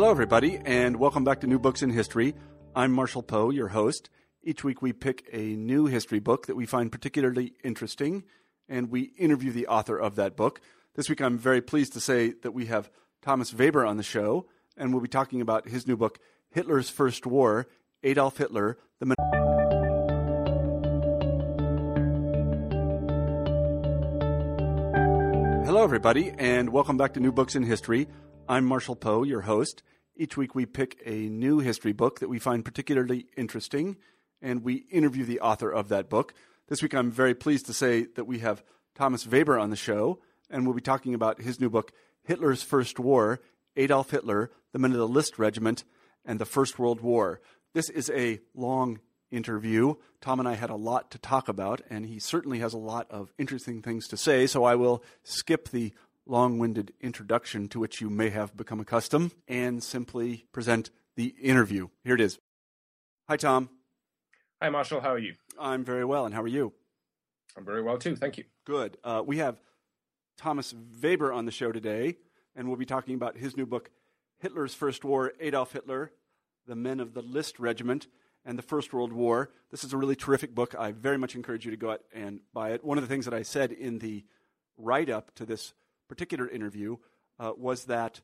Hello, everybody, and welcome back to New Books in History. I'm Marshall Poe, your host. Each week we pick a new history book that we find particularly interesting, and we interview the author of that book. This week I'm very pleased to say that we have Thomas Weber on the show, and we'll be talking about his new book, Hitler's First War Adolf Hitler, the Hello, everybody, and welcome back to New Books in History. I'm Marshall Poe, your host. Each week we pick a new history book that we find particularly interesting, and we interview the author of that book. This week I'm very pleased to say that we have Thomas Weber on the show, and we'll be talking about his new book, Hitler's First War Adolf Hitler, the Men of the List Regiment, and the First World War. This is a long interview. Tom and I had a lot to talk about, and he certainly has a lot of interesting things to say, so I will skip the long winded introduction to which you may have become accustomed and simply present the interview. Here it is. Hi, Tom. Hi, Marshall. How are you? I'm very well, and how are you? I'm very well, too. Thank you. Good. Uh, we have Thomas Weber on the show today, and we'll be talking about his new book, Hitler's First War Adolf Hitler, the Men of the List Regiment, and the First World War. This is a really terrific book. I very much encourage you to go out and buy it. One of the things that I said in the write up to this particular interview uh, was that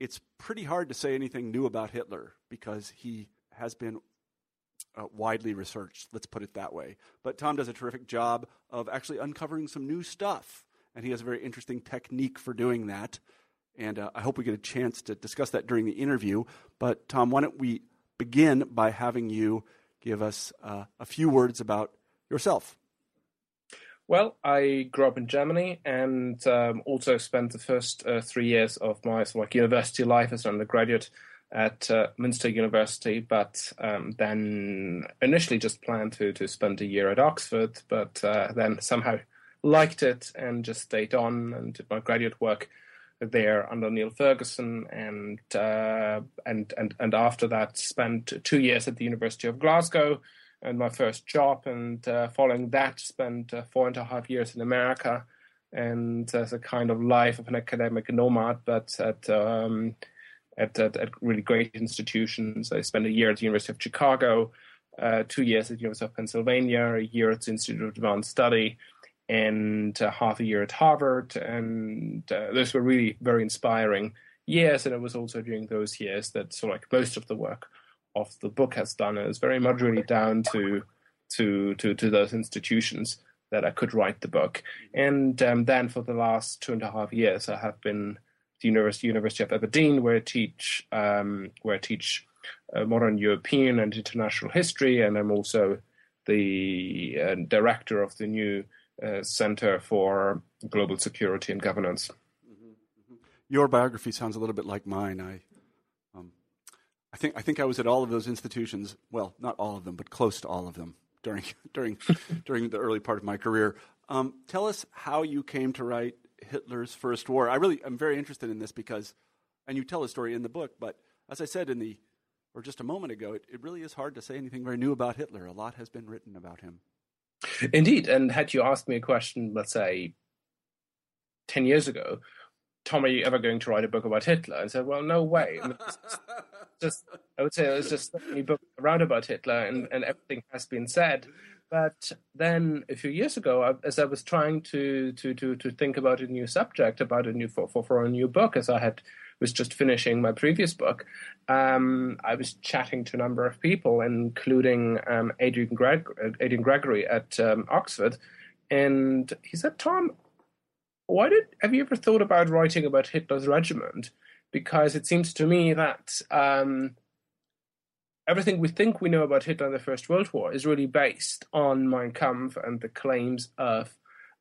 it's pretty hard to say anything new about Hitler because he has been uh, widely researched. Let's put it that way. But Tom does a terrific job of actually uncovering some new stuff, and he has a very interesting technique for doing that. And uh, I hope we get a chance to discuss that during the interview. But Tom, why don't we begin by having you give us uh, a few words about yourself. Well, I grew up in Germany and um, also spent the first uh, three years of my like university life as an undergraduate at uh, Münster University, but um, then initially just planned to to spend a year at Oxford, but uh, then somehow liked it and just stayed on and did my graduate work there under Niall Ferguson, and uh, and and and after that spent two years at the University of Glasgow, and my first job, and uh, following that spent uh, four and a half years in America, and as a kind of life of an academic nomad, but at um, at, at, at really great institutions. I spent a year at the University of Chicago, uh, two years at the University of Pennsylvania, a year at the Institute of Advanced Study and uh, half a year at Harvard. And uh, those were really very inspiring years. And it was also during those years that, so like most of the work of the book has done, is very much really down to to to to those institutions that I could write the book. And um, then for the last two and a half years, I have been the University University of Aberdeen, where I teach um, where I teach uh, modern European and international history, and I'm also the uh, director of the new uh, Center for Global Security and Governance. Mm-hmm, mm-hmm. Your biography sounds a little bit like mine. I, um, I think I think I was at all of those institutions. Well, not all of them, but close to all of them during during during the early part of my career. Um, tell us how you came to write Hitler's First War. I really am very interested in this because, and you tell a story in the book. But as I said in the or just a moment ago, it, it really is hard to say anything very new about Hitler. A lot has been written about him. Indeed. And had you asked me a question, let's say, 10 years ago, Tom, are you ever going to write a book about Hitler? I said, well, no way. I mean, just, just, I would say it was just a book around about Hitler and, and everything has been said. But then a few years ago, as I was trying to, to, to, to think about a new subject, about a new, for, for, for a new book, as I had was just finishing my previous book, um, I was chatting to a number of people, including um, Adrian, Greg- Adrian, Gregory at um, Oxford, and he said, "Tom, why did have you ever thought about writing about Hitler's regiment? Because it seems to me that." Um, everything we think we know about Hitler in the First World War is really based on Mein Kampf and the claims of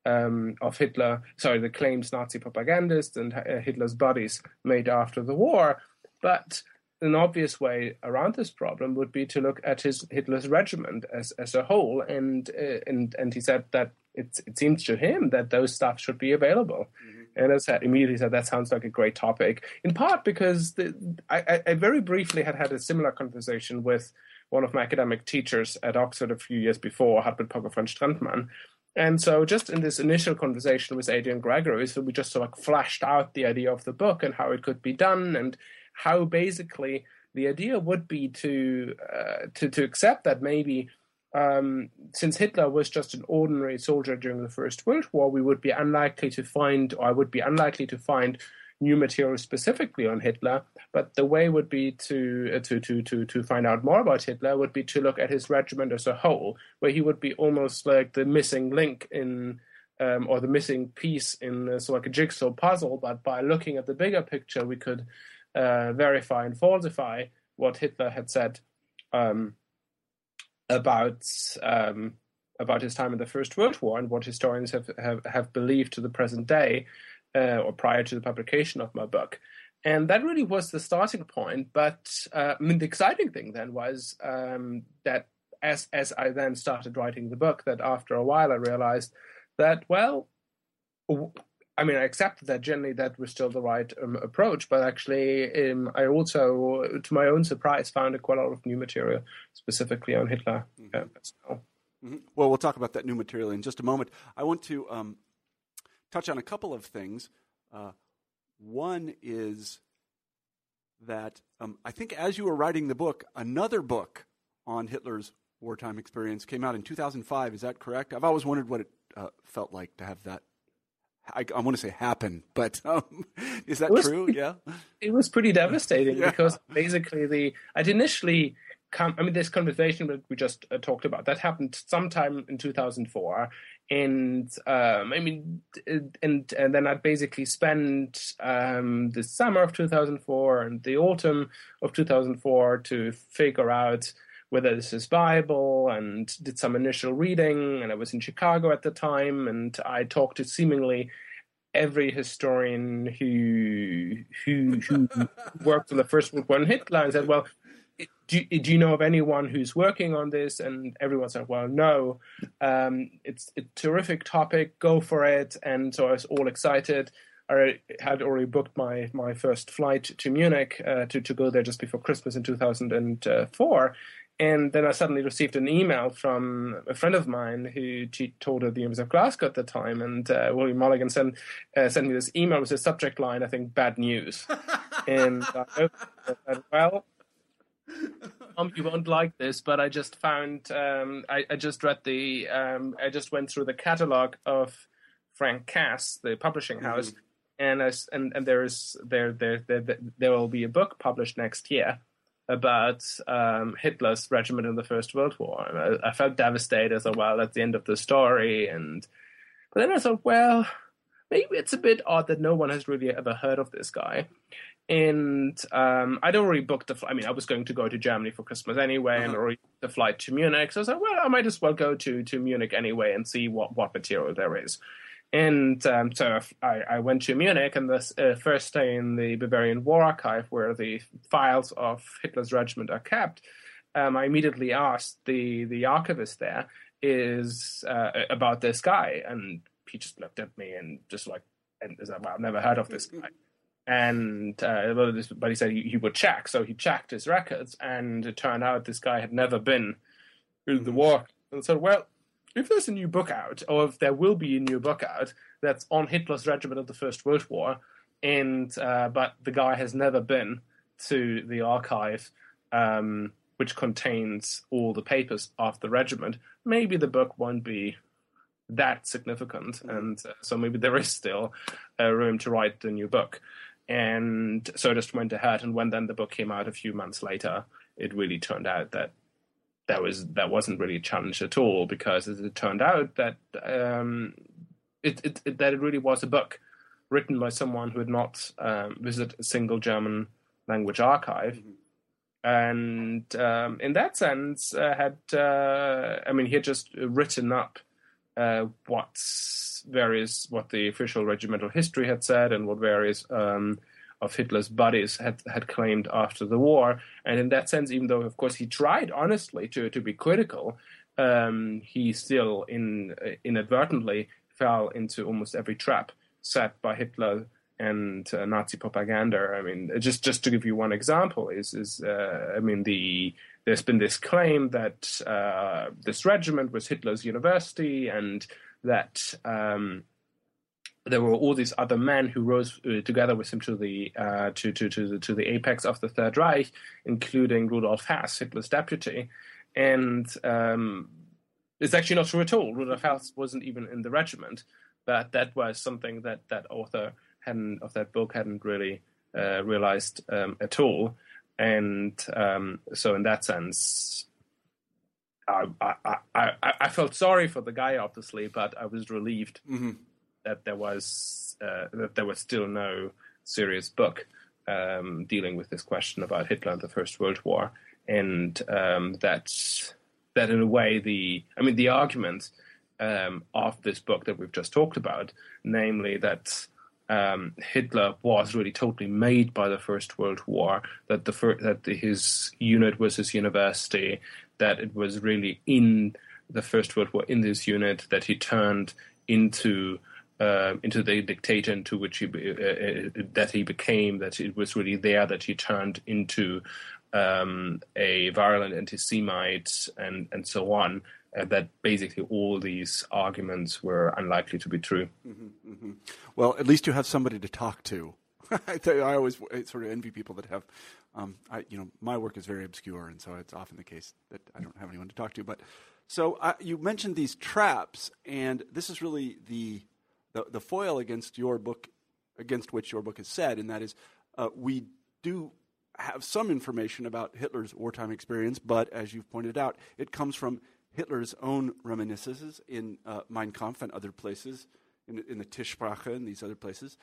um, of Hitler, sorry, the claims Nazi propagandists and uh, Hitler's buddies made after the war. But an obvious way around this problem would be to look at his Hitler's regiment as as a whole, and uh, and and he said that it it seems to him that those stuff should be available. Mm-hmm. And I said immediately said that sounds like a great topic. In part because the, I, I very briefly had had a similar conversation with one of my academic teachers at Oxford a few years before, Hartmut Pogge von Strandmann, and so, just in this initial conversation with Adrian Gregory, so we just sort of flashed out the idea of the book and how it could be done and how basically the idea would be to uh, to to accept that maybe um, since Hitler was just an ordinary soldier during the First World War, we would be unlikely to find, or I would be unlikely to find new material specifically on Hitler. But the way would be to uh, to to to to find out more about Hitler would be to look at his regiment as a whole, where he would be almost like the missing link in. Um, or the missing piece in uh, so like a jigsaw puzzle, but by looking at the bigger picture, we could uh, verify and falsify what Hitler had said um, about um, about his time in the First World War and what historians have have, have believed to the present day uh, or prior to the publication of my book. And that really was the starting point. But uh, I mean, the exciting thing then was um, that as as I then started writing the book, that after a while I realized that well, I mean, I accepted that generally that was still the right um, approach, but actually, um, I also, to my own surprise, found quite a lot of new material specifically on Hitler. Mm-hmm. Uh, mm-hmm. Well, we'll talk about that new material in just a moment. I want to um, touch on a couple of things. Uh, one is that um, I think as you were writing the book, another book on Hitler's wartime experience came out in 2005. Is that correct? I've always wondered what it uh, felt like to have that I, I, want to say happen, but um, is that true? Yeah, it was pretty devastating yeah. because basically the I'd initially I mean, this conversation that we just uh, talked about that happened sometime in 2004, and um, I mean, and and then I basically spent um, the summer of 2004 and the autumn of 2004 to figure out whether this is Bible and did some initial reading. And I was in Chicago at the time, and I talked to seemingly every historian who who who worked on the First World War Hitler and said, "Well, do, do you know of anyone who's working on this?" And everyone said, "Well, no. Um, it's a terrific topic. Go for it." And so I was all excited. I had already booked my, my first flight to Munich uh, to, to go there just before Christmas in 2004. And then I suddenly received an email from a friend of mine who she told at the University of Glasgow at the time, and uh, William Mulligan sent uh, sent me this email with a subject line, I think, "bad news," and I said, "Well." Um, you won't like this, but I just found um, I, I, just read the um, I just went through the catalog of Frank Cass, the publishing house, mm-hmm. and, as, and and there is there, there there there will be a book published next year about um, Hitler's regiment in the First World War. I, I, felt devastated as well at the end of the story, and but then I thought, well, maybe it's a bit odd that no one has really ever heard of this guy. And um, I'd already booked the. Fl- I mean, I was going to go to Germany for Christmas anyway, uh-huh. and already the flight to Munich. So I was like, well, I might as well go to to Munich anyway and see what what material there is. And um, so I, I, went to Munich, and the uh, first day in the Bavarian War Archive, where the files of Hitler's regiment are kept, um, I immediately asked the the archivist there is uh, about this guy, and he just looked at me and just like, and said, well, I've never heard of this guy. And uh, but he said he, he, would check, so he checked his records, and it turned out this guy had never been in the war. And said, well, if there's a new book out, or if there will be a new book out that's on Hitler's regiment of the First World War, and uh, but the guy has never been to the archive, um, which contains all the papers of the regiment, maybe the book won't be that significant, and uh, so maybe there is still uh, room to write the new book. And so I just went ahead, and when then the book came out a few months later, it really turned out that that was that wasn't really a challenge at all because as it turned out that um, it, it, it, that it really was a book written by someone who had not um, visited a single German language archive. Mm-hmm. And um, in that sense, uh, had uh, I mean, he had just written up uh, what various what the official regimental history had said and what various um, of Hitler's buddies had had claimed after the war. And in that sense, even though of course he tried honestly to to be critical, um, he still in uh, inadvertently fell into almost every trap set by Hitler and uh, Nazi propaganda. I mean, just just to give you one example, is is uh, I mean the there's been this claim that uh, this regiment was Hitler's university and that um, there were all these other men who rose uh, together with him to the uh, to to to the, to the apex of the Third Reich, including Rudolf Hess, Hitler's deputy, and um, it's actually not true at all. Rudolf Hess wasn't even in the regiment, but that was something that that author hadn't of that book hadn't really uh, realized um, at all, and um, so in that sense. I, I, I, I felt sorry for the guy, obviously, but I was relieved Mm-hmm. that there was uh, that there was still no serious book um, dealing with this question about Hitler and the First World War, and um, that that in a way the I mean the argument um, of this book that we've just talked about, namely that. Um, Hitler was really totally made by the First World War. That the fir- that the, his unit was his university. That it was really in the First World War in this unit that he turned into uh, into the dictator into which he uh, uh, that he became. That it was really there that he turned into um, a virulent anti-Semite and and so on. Uh, that basically all these arguments were unlikely to be true. Mm-hmm, mm-hmm. Well, at least you have somebody to talk to. I, I always I sort of envy people that have, um, I, you know, my work is very obscure, and so it's often the case that I don't have anyone to talk to. But so uh, you mentioned these traps, and this is really the, the the foil against your book, against which your book is set, and that is uh, we do have some information about Hitler's wartime experience, but as you've pointed out, it comes from Hitler's own reminiscences in uh, Mein Kampf and other places, in, in the Tischgespräche and these other places,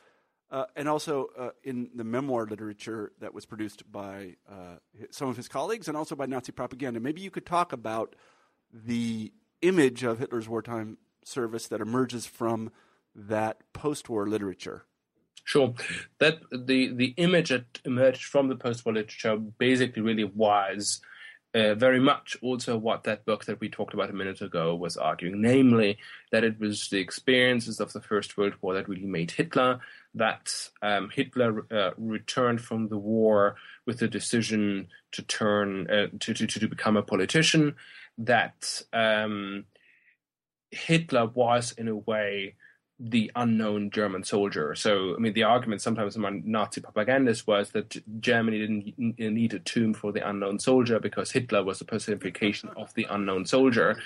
uh, and also uh, in the memoir literature that was produced by uh, some of his colleagues and also by Nazi propaganda. Maybe you could talk about the image of Hitler's wartime service that emerges from that post-war literature. Sure, that the the image that emerged from the post-war literature basically really was uh, very much also what that book that we talked about a minute ago was arguing, namely that it was the experiences of the First World War that really made Hitler, that um, Hitler uh, returned from the war with the decision to turn uh, to, to, to become a politician, that um, Hitler was in a way the unknown German soldier. So, I mean, the argument sometimes among Nazi propagandists was that Germany didn't need a tomb for the unknown soldier because Hitler was a personification of the unknown soldier,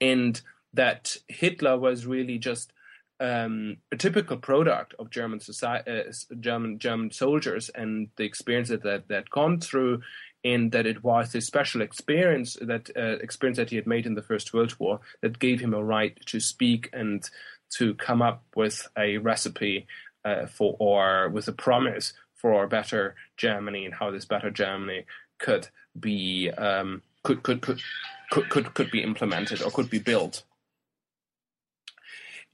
and that Hitler was really just um, a typical product of German society, uh, German German soldiers, and the experience that that that gone through. and that it was this special experience that uh, experience that he had made in the First World War that gave him a right to speak and to come up with a recipe uh, for or with a promise for a better Germany and how this better Germany could be um, could, could could could could could be implemented or could be built.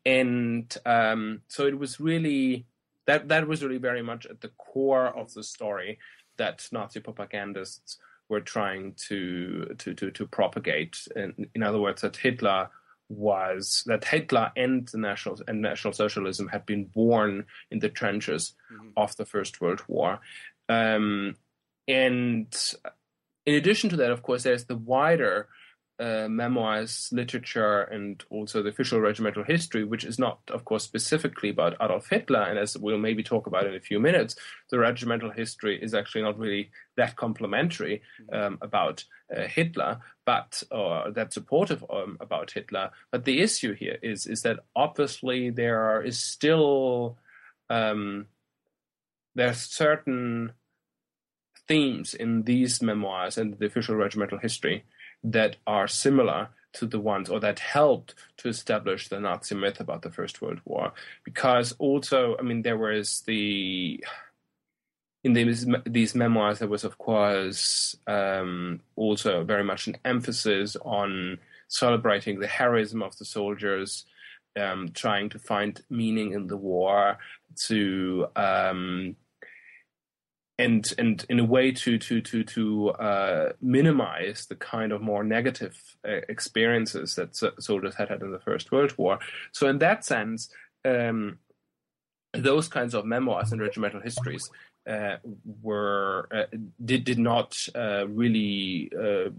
And um, so it was really that that was really very much at the core of the story that Nazi propagandists were trying to to to, to propagate. In, in other words, that Hitler was that Hitler and the national and National Socialism had been born in the trenches mm-hmm. of the First World War, um, and in addition to that, of course, there's the wider uh, memoirs, literature, and also the official regimental history, which is not, of course, specifically about Adolf Hitler. And as we'll maybe talk about in a few minutes, the regimental history is actually not really that complimentary um, about uh, Hitler, but or that supportive um, about Hitler. But the issue here is is that obviously there are, is still um, there's certain themes in these memoirs and the official regimental history that are similar to the ones or that helped to establish the Nazi myth about the First World War. Because also, I mean, there was the in these, these memoirs, there was, of course, um, also very much an emphasis on celebrating the heroism of the soldiers, um, trying to find meaning in the war, to um, and and in a way to to to to uh, minimize the kind of more negative uh, experiences that soldiers had had in the First World War. So in that sense, um, those kinds of memoirs and regimental histories uh, were uh, did did not uh, really uh,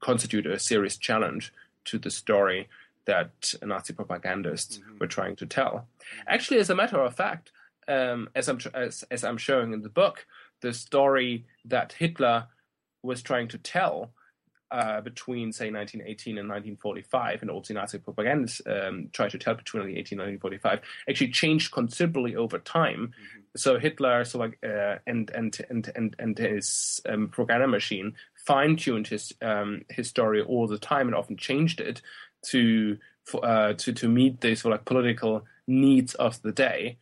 constitute a serious challenge to the story that Nazi propagandists mm-hmm. were trying to tell. Actually, as a matter of fact, um, as I'm as, as I'm showing in the book, the story that Hitler was trying to tell uh, between, say, 1918 and 1945, and also Nazi propagandists um, tried to tell between 1918 and 1945, actually changed considerably over time. Mm-hmm. So Hitler, so like, uh, and and and and and his um, propaganda machine fine tuned his um, his story all the time, and often changed it to uh, to to meet the sort of like political needs of the day.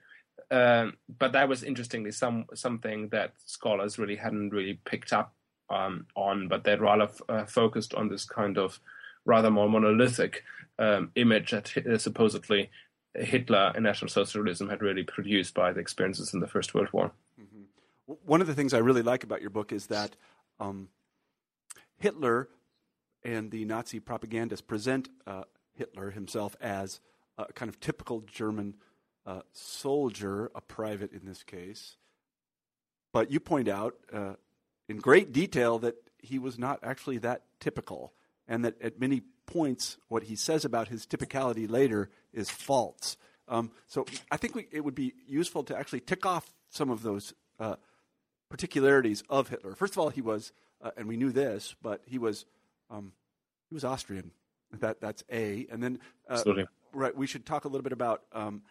Um, but that was interestingly some something that scholars really hadn't really picked up um, on, but they'd rather f- uh, focused on this kind of rather more monolithic um, image that uh, supposedly Hitler and National Socialism had really produced by the experiences in the First World War. Mm-hmm. One of the things I really like about your book is that um, Hitler and the Nazi propagandists present uh, Hitler himself as a kind of typical German uh, soldier, a private in this case. But you point out uh, in great detail that he was not actually that typical, and that at many points, what he says about his typicality later is false. Um, so I think we, it would be useful to actually tick off some of those uh, particularities of Hitler. First of all, he was, uh, and we knew this, but he was um, he was Austrian. That that's a, and then uh, right. We should talk a little bit about um,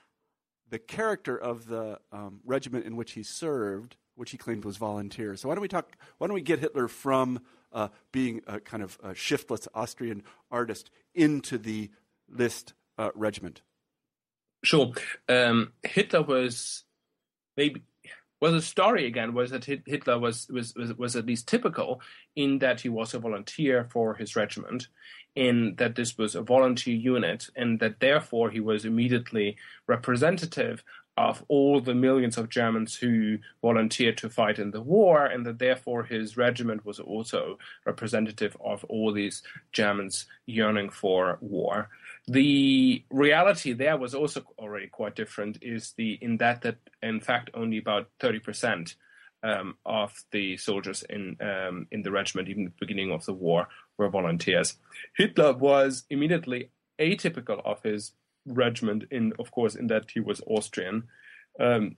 the character of the um, regiment in which he served, which he claimed was volunteer. So why don't we talk? Why don't we get Hitler from uh, being a kind of a shiftless Austrian artist into the List uh, regiment? Sure. Um, Hitler was maybe well, the story again was that Hitler was, was, was, was at least typical in that he was a volunteer for his regiment, in that this was a volunteer unit, and that therefore he was immediately representative of all the millions of Germans who volunteered to fight in the war, and that therefore his regiment was also representative of all these Germans yearning for war. The reality there was also already quite different. Is the in that that in fact only about thirty percent um, of the soldiers in um, in the regiment, even at the beginning of the war, were volunteers. Hitler was immediately atypical of his regiment in of course in that he was Austrian. Um,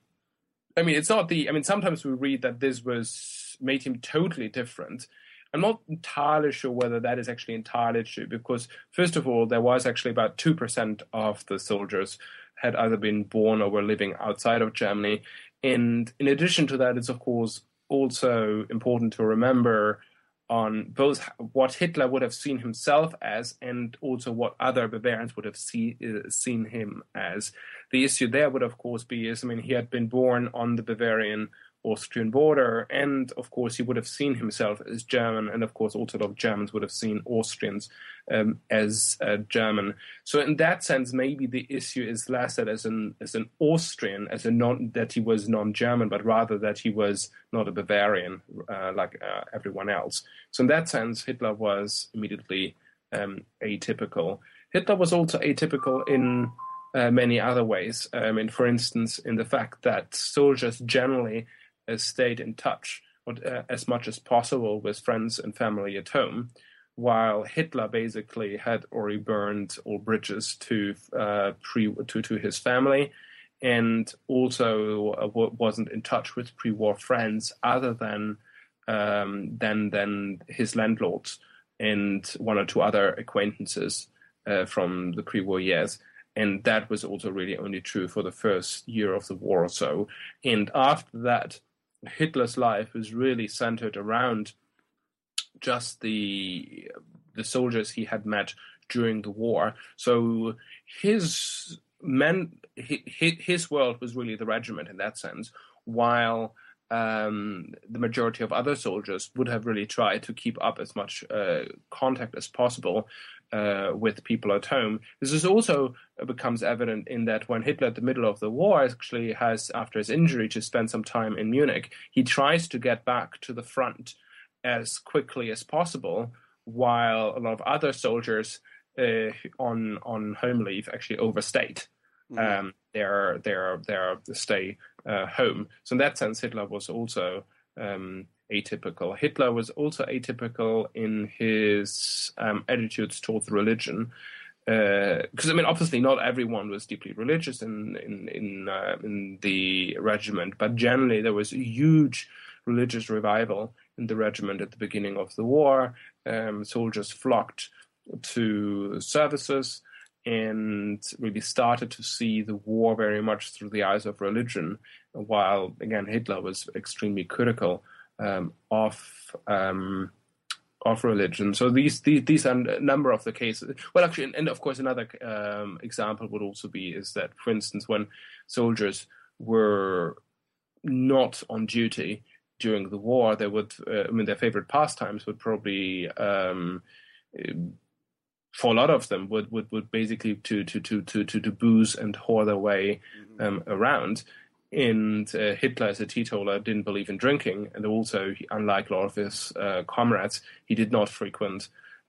I mean, it's not the. I mean, sometimes we read that this was made him totally different. I'm not entirely sure whether that is actually entirely true because, first of all, there was actually about two percent of the soldiers had either been born or were living outside of Germany, and in addition to that, it's of course also important to remember on both what Hitler would have seen himself as and also what other Bavarians would have see, uh, seen him as. The issue there would, of course, be is I mean, he had been born on the Bavarian Austrian border. And of course, he would have seen himself as German, and of course, of Germans would have seen Austrians um, as uh, German. So, in that sense, maybe the issue is less that as an as an Austrian, as a non that he was non-German, but rather that he was not a Bavarian uh, like uh, everyone else. So, in that sense, Hitler was immediately um, atypical. Hitler was also atypical in uh, many other ways. I mean, for instance, in the fact that soldiers generally stayed in touch uh, as much as possible with friends and family at home, while Hitler basically had already burned all bridges to uh, pre to to his family, and also uh, wasn't in touch with pre-war friends other than um, than than his landlords and one or two other acquaintances uh, from the pre-war years. And that was also really only true for the first year of the war or so. And after that, Hitler's life was really centered around just the the soldiers he had met during the war. So his men, his world was really the regiment in that sense, while um, the majority of other soldiers would have really tried to keep up as much uh, contact as possible uh, with people at home. This is also uh, becomes evident in that when Hitler, at the middle of the war, actually has, after his injury, to spend some time in Munich, he tries to get back to the front as quickly as possible, while a lot of other soldiers uh, on on home leave actually overstayed mm-hmm. um, their their their stay uh, home. So in that sense, Hitler was also um, atypical. Hitler was also atypical in his um, attitudes towards religion. because uh, I mean, obviously, not everyone was deeply religious in in in, uh, in the regiment, but generally there was a huge religious revival in the regiment at the beginning of the war. Um, soldiers flocked to services and really started to see the war very much through the eyes of religion, while again Hitler was extremely critical um, of um, of religion. So these, these these are a number of the cases. Well, actually, and, and of course, another um, example would also be is that, for instance, when soldiers were not on duty during the war, they would, uh, I mean, their favorite pastimes would probably um, for a lot of them would, would, would basically to, to, to, to, to, to booze and whore their way mm-hmm. um, around. And uh, Hitler, as a teetotaler, didn't believe in drinking, and also, unlike a lot of his uh, comrades, he did not frequent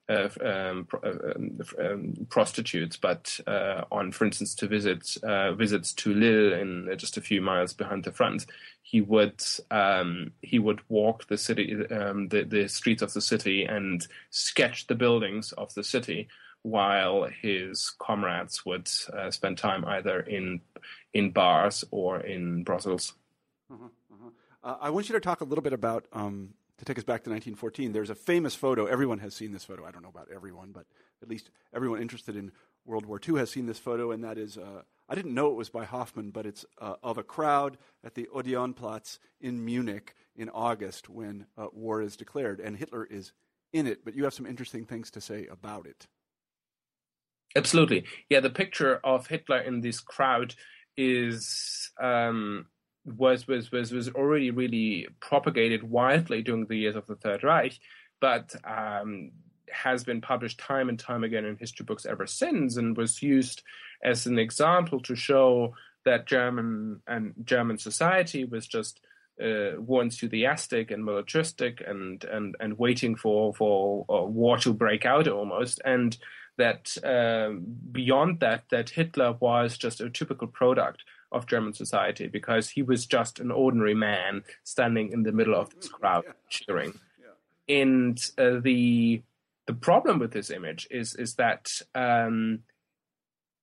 uh, um, uh, um, um, prostitutes, but uh, on, for instance, to visit uh, visits to Lille, in just a few miles behind the front, he would um, he would walk the city, um, the the streets of the city, and sketch the buildings of the city, while his comrades would uh, spend time either in in bars or in brothels. Uh-huh, uh-huh. I want you to talk a little bit about um, to take us back to 1914, there's a famous photo. Everyone has seen this photo. I don't know about everyone, but at least everyone interested in World War II has seen this photo, and that is uh, I didn't know it was by Hoffmann, but it's uh, of a crowd at the Odeonsplatz in Munich in August when uh, war is declared, and Hitler is in it. But you have some interesting things to say about it. Absolutely, yeah. The picture of Hitler in this crowd is um, was was was was already really propagated widely during the years of the Third Reich, but um, has been published time and time again in history books ever since, and was used as an example to show that German and German society was just uh, war enthusiastic and militaristic and and and waiting for for war to break out almost and that uh, beyond that that Hitler was just a typical product of German society because he was just an ordinary man standing in the middle of this crowd cheering. Yeah. And uh, the the problem with this image is is that, um,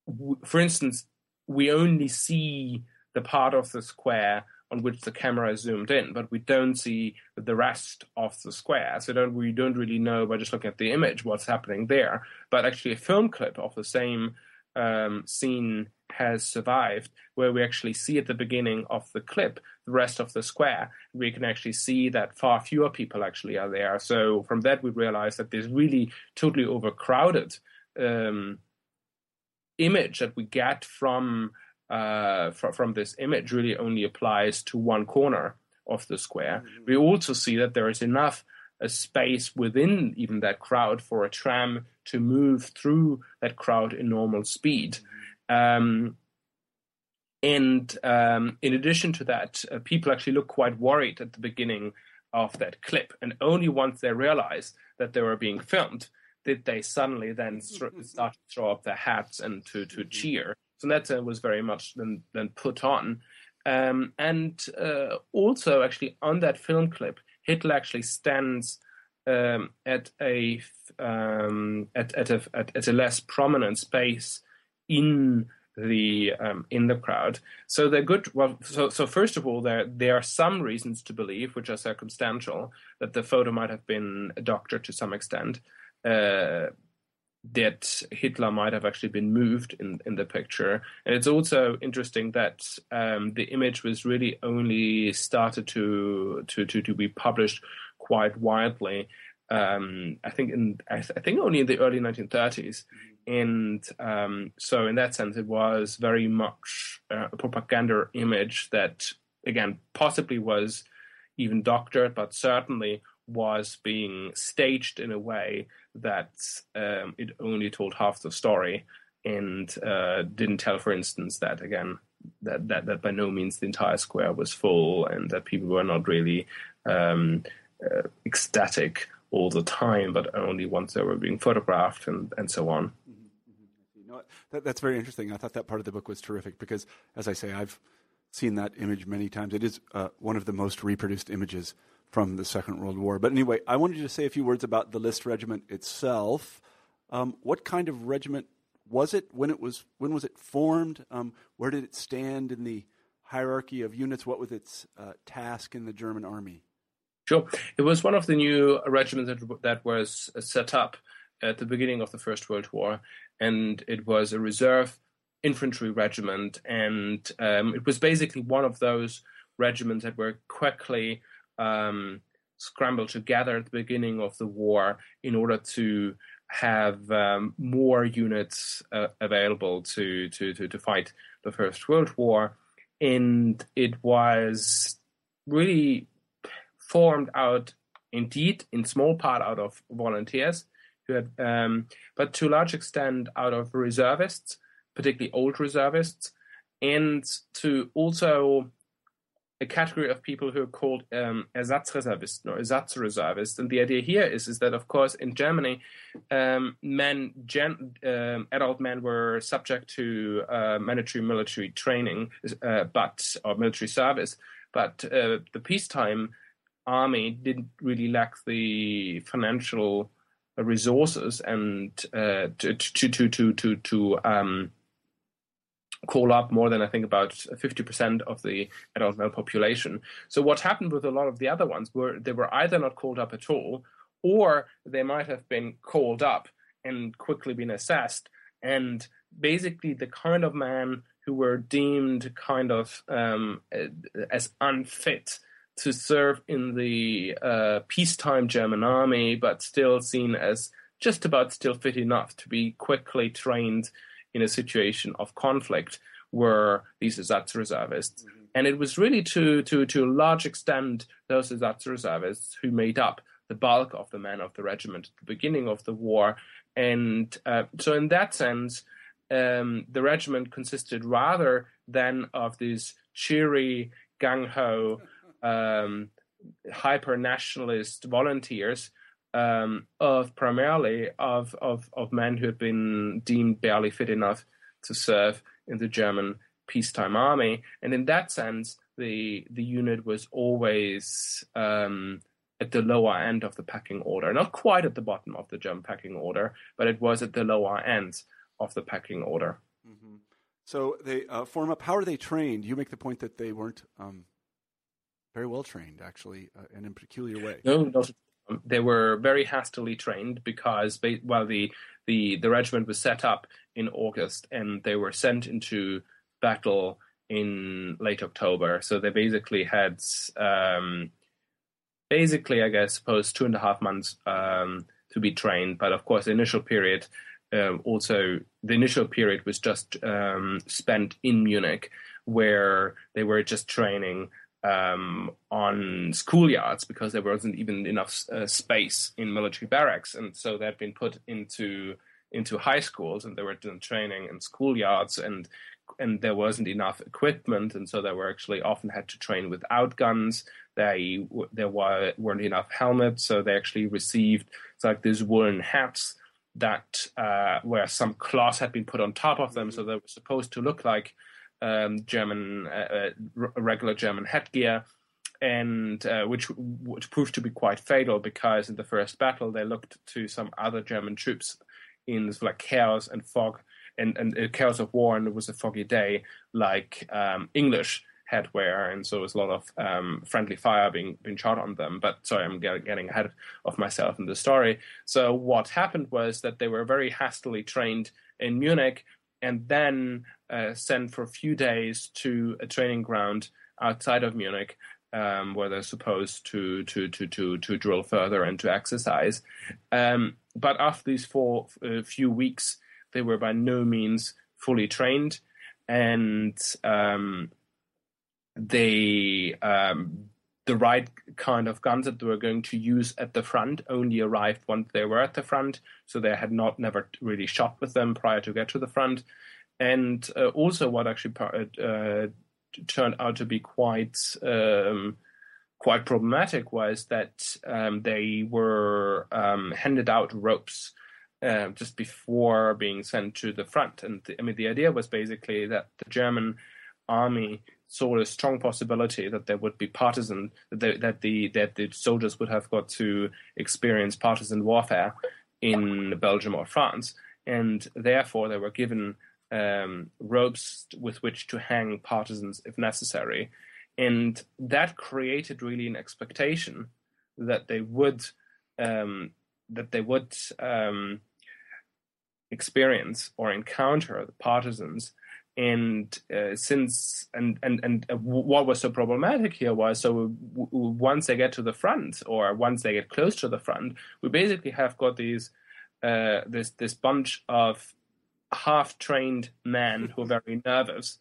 w- for instance, we only see the part of the square on which the camera is zoomed in, but we don't see the rest of the square. So don't, we don't really know by just looking at the image what's happening there. But actually, a film clip of the same um, scene has survived, where we actually see at the beginning of the clip the rest of the square. We can actually see that far fewer people actually are there. So from that, we realize that this really totally overcrowded um, image that we get from uh, fr- from this image really only applies to one corner of the square. Mm-hmm. We also see that there is enough a space within even that crowd for a tram to move through that crowd in normal speed. Um, and um, in addition to that, uh, people actually look quite worried at the beginning of that clip. And only once they realize that they were being filmed did they suddenly then start to throw up their hats and to, to cheer. So that was very much then, then put on. Um, and uh, also, actually, on that film clip, Hitler actually stands um, at a um, at at a at, at, a less prominent space in the um, in the crowd. So they're good. Well, so so first of all, there there are some reasons to believe, which are circumstantial, that the photo might have been doctored to some extent. Uh, that Hitler might have actually been moved in, in the picture. And it's also interesting that um, the image was really only started to, to, to, to be published quite widely. Um, I think in I, th- I, think only in the early 1930s, and um, so in that sense, it was very much uh, a propaganda image that again possibly was even doctored, but certainly was being staged in a way that um, it only told half the story and uh, didn't tell, for instance, that again that, that that by no means the entire square was full and that people were not really um, uh, ecstatic all the time, but only once they were being photographed and, and so on. Mm-hmm. that, that's very interesting. I thought that part of the book was terrific because, as I say, I've seen that image many times. It is uh, one of the most reproduced images from the Second World War. But anyway, I wanted to say a few words about the List Regiment itself. Um, what kind of regiment was it when it was when was it formed? Um, where did it stand in the hierarchy of units? What was its uh, task in the German army? Sure, it was one of the new regiments that, that was set up at the beginning of the First World War, and it was a reserve infantry regiment, and um, it was basically one of those regiments that were quickly um, scrambled together at the beginning of the war in order to have um, more units uh, available to, to, to, to fight the First World War. And it was really formed out, indeed, in small part out of volunteers, who had, um, but to a large extent out of reservists, particularly old reservists, and to also a category of people who are called um, Ersatzreservisten or Ersatzreservists. And the idea here is, is that, of course, in Germany, um, men, gen, um, adult men were subject to uh, mandatory military training, uh, but or military service. But uh, the peacetime army didn't really lack the financial resources and uh, to to to to to, to um, call up more than I think about 50% of the adult male population. So what happened with a lot of the other ones were they were either not called up at all, or they might have been called up and quickly been assessed. And basically, the kind of men who were deemed kind of um, as unfit to serve in the uh, peacetime German army, but still seen as just about still fit enough to be quickly trained in a situation of conflict were these Ersatz reservists. Mm-hmm. And it was really to, to, to a large extent those Ersatz reservists who made up the bulk of the men of the regiment at the beginning of the war. And uh, so, in that sense, um, the regiment consisted rather than of these cheery, gung ho, um, hyper nationalist volunteers um, of primarily of, of, of men who had been deemed barely fit enough to serve in the German peacetime army. And in that sense, the the unit was always um, at the lower end of the pecking order, not quite at the bottom of the German pecking order, but it was at the lower end of the pecking order. Mm-hmm. So they uh, form up. How are they trained? You make the point that they weren't um, very well trained, actually, uh, and in a peculiar way. No, not they were very hastily trained because while the, the, the regiment was set up in August and they were sent into battle in late October. So they basically had, um, basically, I guess, suppose two and a half months um, to be trained. But of course, the initial period, um, also the initial period was just um, spent in Munich, where they were just training um, on schoolyards because there wasn't even enough uh, space in military barracks, and so they'd been put into into high schools, and they were doing training in schoolyards, and and there wasn't enough equipment, and so they were actually often had to train without guns. They there were weren't enough helmets, so they actually received like these woolen hats that uh, where some cloth had been put on top of them, so they were supposed to look like um, German, uh, uh regular German headgear, and uh, which which proved to be quite fatal because in the first battle they looked to some other German troops in this like chaos and fog and and uh, chaos of war, and it was a foggy day like um, English headwear, and so there was a lot of um, friendly fire being being shot on them. But sorry, I'm getting ahead of myself in the story. So what happened was that they were very hastily trained in Munich, and then uh, sent for a few days to a training ground outside of Munich, um, where they're supposed to, to to to to drill further and to exercise. Um, but after these four uh, few weeks, they were by no means fully trained, and um, they um, the right kind of guns that they were going to use at the front only arrived once they were at the front, so they had not never really shot with them prior to get to the front. And uh, also, what actually uh, turned out to be quite um, quite problematic was that um, they were um, handed out ropes uh, just before being sent to the front. And the, I mean, the idea was basically that the German army saw a strong possibility that there would be partisan that, they, that the that the soldiers would have got to experience partisan warfare in Belgium or France, and therefore they were given um, ropes with which to hang partisans if necessary. And that created really an expectation that they would um, that they would um, experience or encounter the partisans. And uh, since and and and uh, what was so problematic here was so w- w- once they get to the front or once they get close to the front, we basically have got these uh, this this bunch of half trained men who are very nervous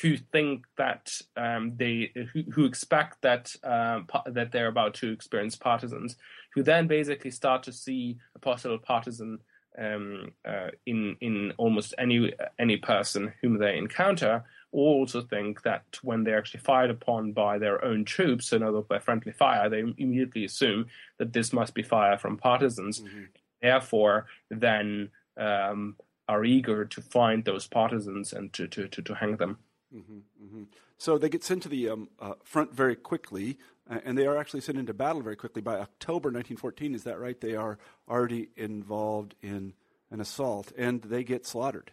who think that um, they who, who, expect that um, that they're about to experience partisans, who then basically start to see a possible partisan um, uh, in in almost any any person whom they encounter, also think that when they're actually fired upon by their own troops, so not by friendly fire, they immediately assume that this must be fire from partisans. Mm-hmm. Therefore, then um, are eager to find those partisans and to, to, to, to hang them. Mm-hmm, mm-hmm. So they get sent to the um, uh, front very quickly, uh, and they are actually sent into battle very quickly. By October 1914, is that right? They are already involved in an assault, and they get slaughtered.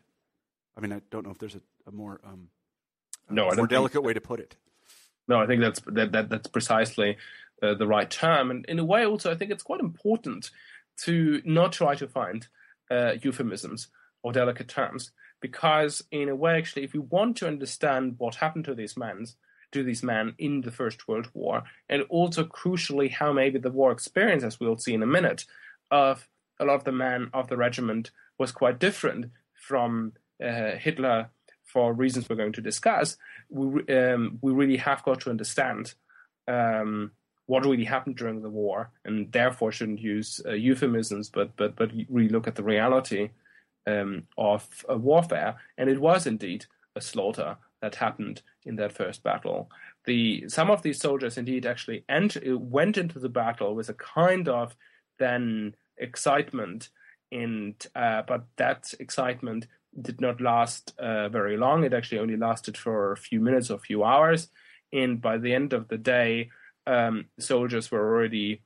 I mean, I don't know if there's a, a more um, no, more delicate way to put it. No, I think that's that, that that's precisely uh, the right term, and in a way, also, I think it's quite important to not try to find uh, euphemisms or delicate terms because in a way actually if you want to understand what happened to these men to these men in the first world war and also crucially how maybe the war experience as we'll see in a minute of a lot of the men of the regiment was quite different from uh, hitler for reasons we're going to discuss we, um, we really have got to understand um, what really happened during the war and therefore shouldn't use uh, euphemisms but but but really look at the reality um, of warfare, and it was indeed a slaughter that happened in that first battle. The some of these soldiers indeed actually ent- went into the battle with a kind of then excitement, and uh, but that excitement did not last uh, very long. It actually only lasted for a few minutes or a few hours, and by the end of the day, um, soldiers were already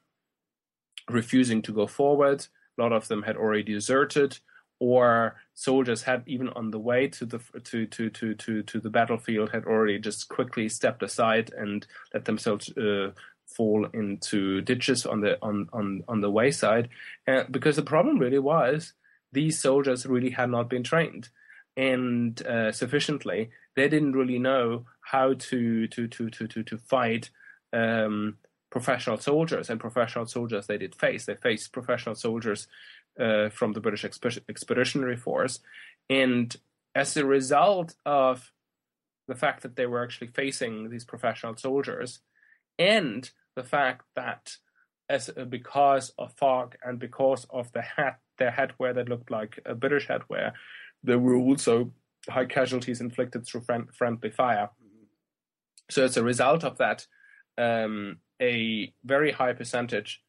refusing to go forward. A lot of them had already deserted or soldiers had even on the way to the to to to to, to the battlefield had already just quickly stepped aside and let themselves uh, fall into ditches on the on on on the wayside. Uh, because the problem really was these soldiers really had not been trained. And uh, sufficiently they didn't really know how to to to to to, to fight um, professional soldiers. And professional soldiers they did face. They faced professional soldiers uh, from the British Expeditionary Force. And as a result of the fact that they were actually facing these professional soldiers, and the fact that as uh, because of fog and because of the hat, their headwear that looked like a British headwear, there were also high casualties inflicted through friend, friendly fire. So as a result of that, um, a very high percentage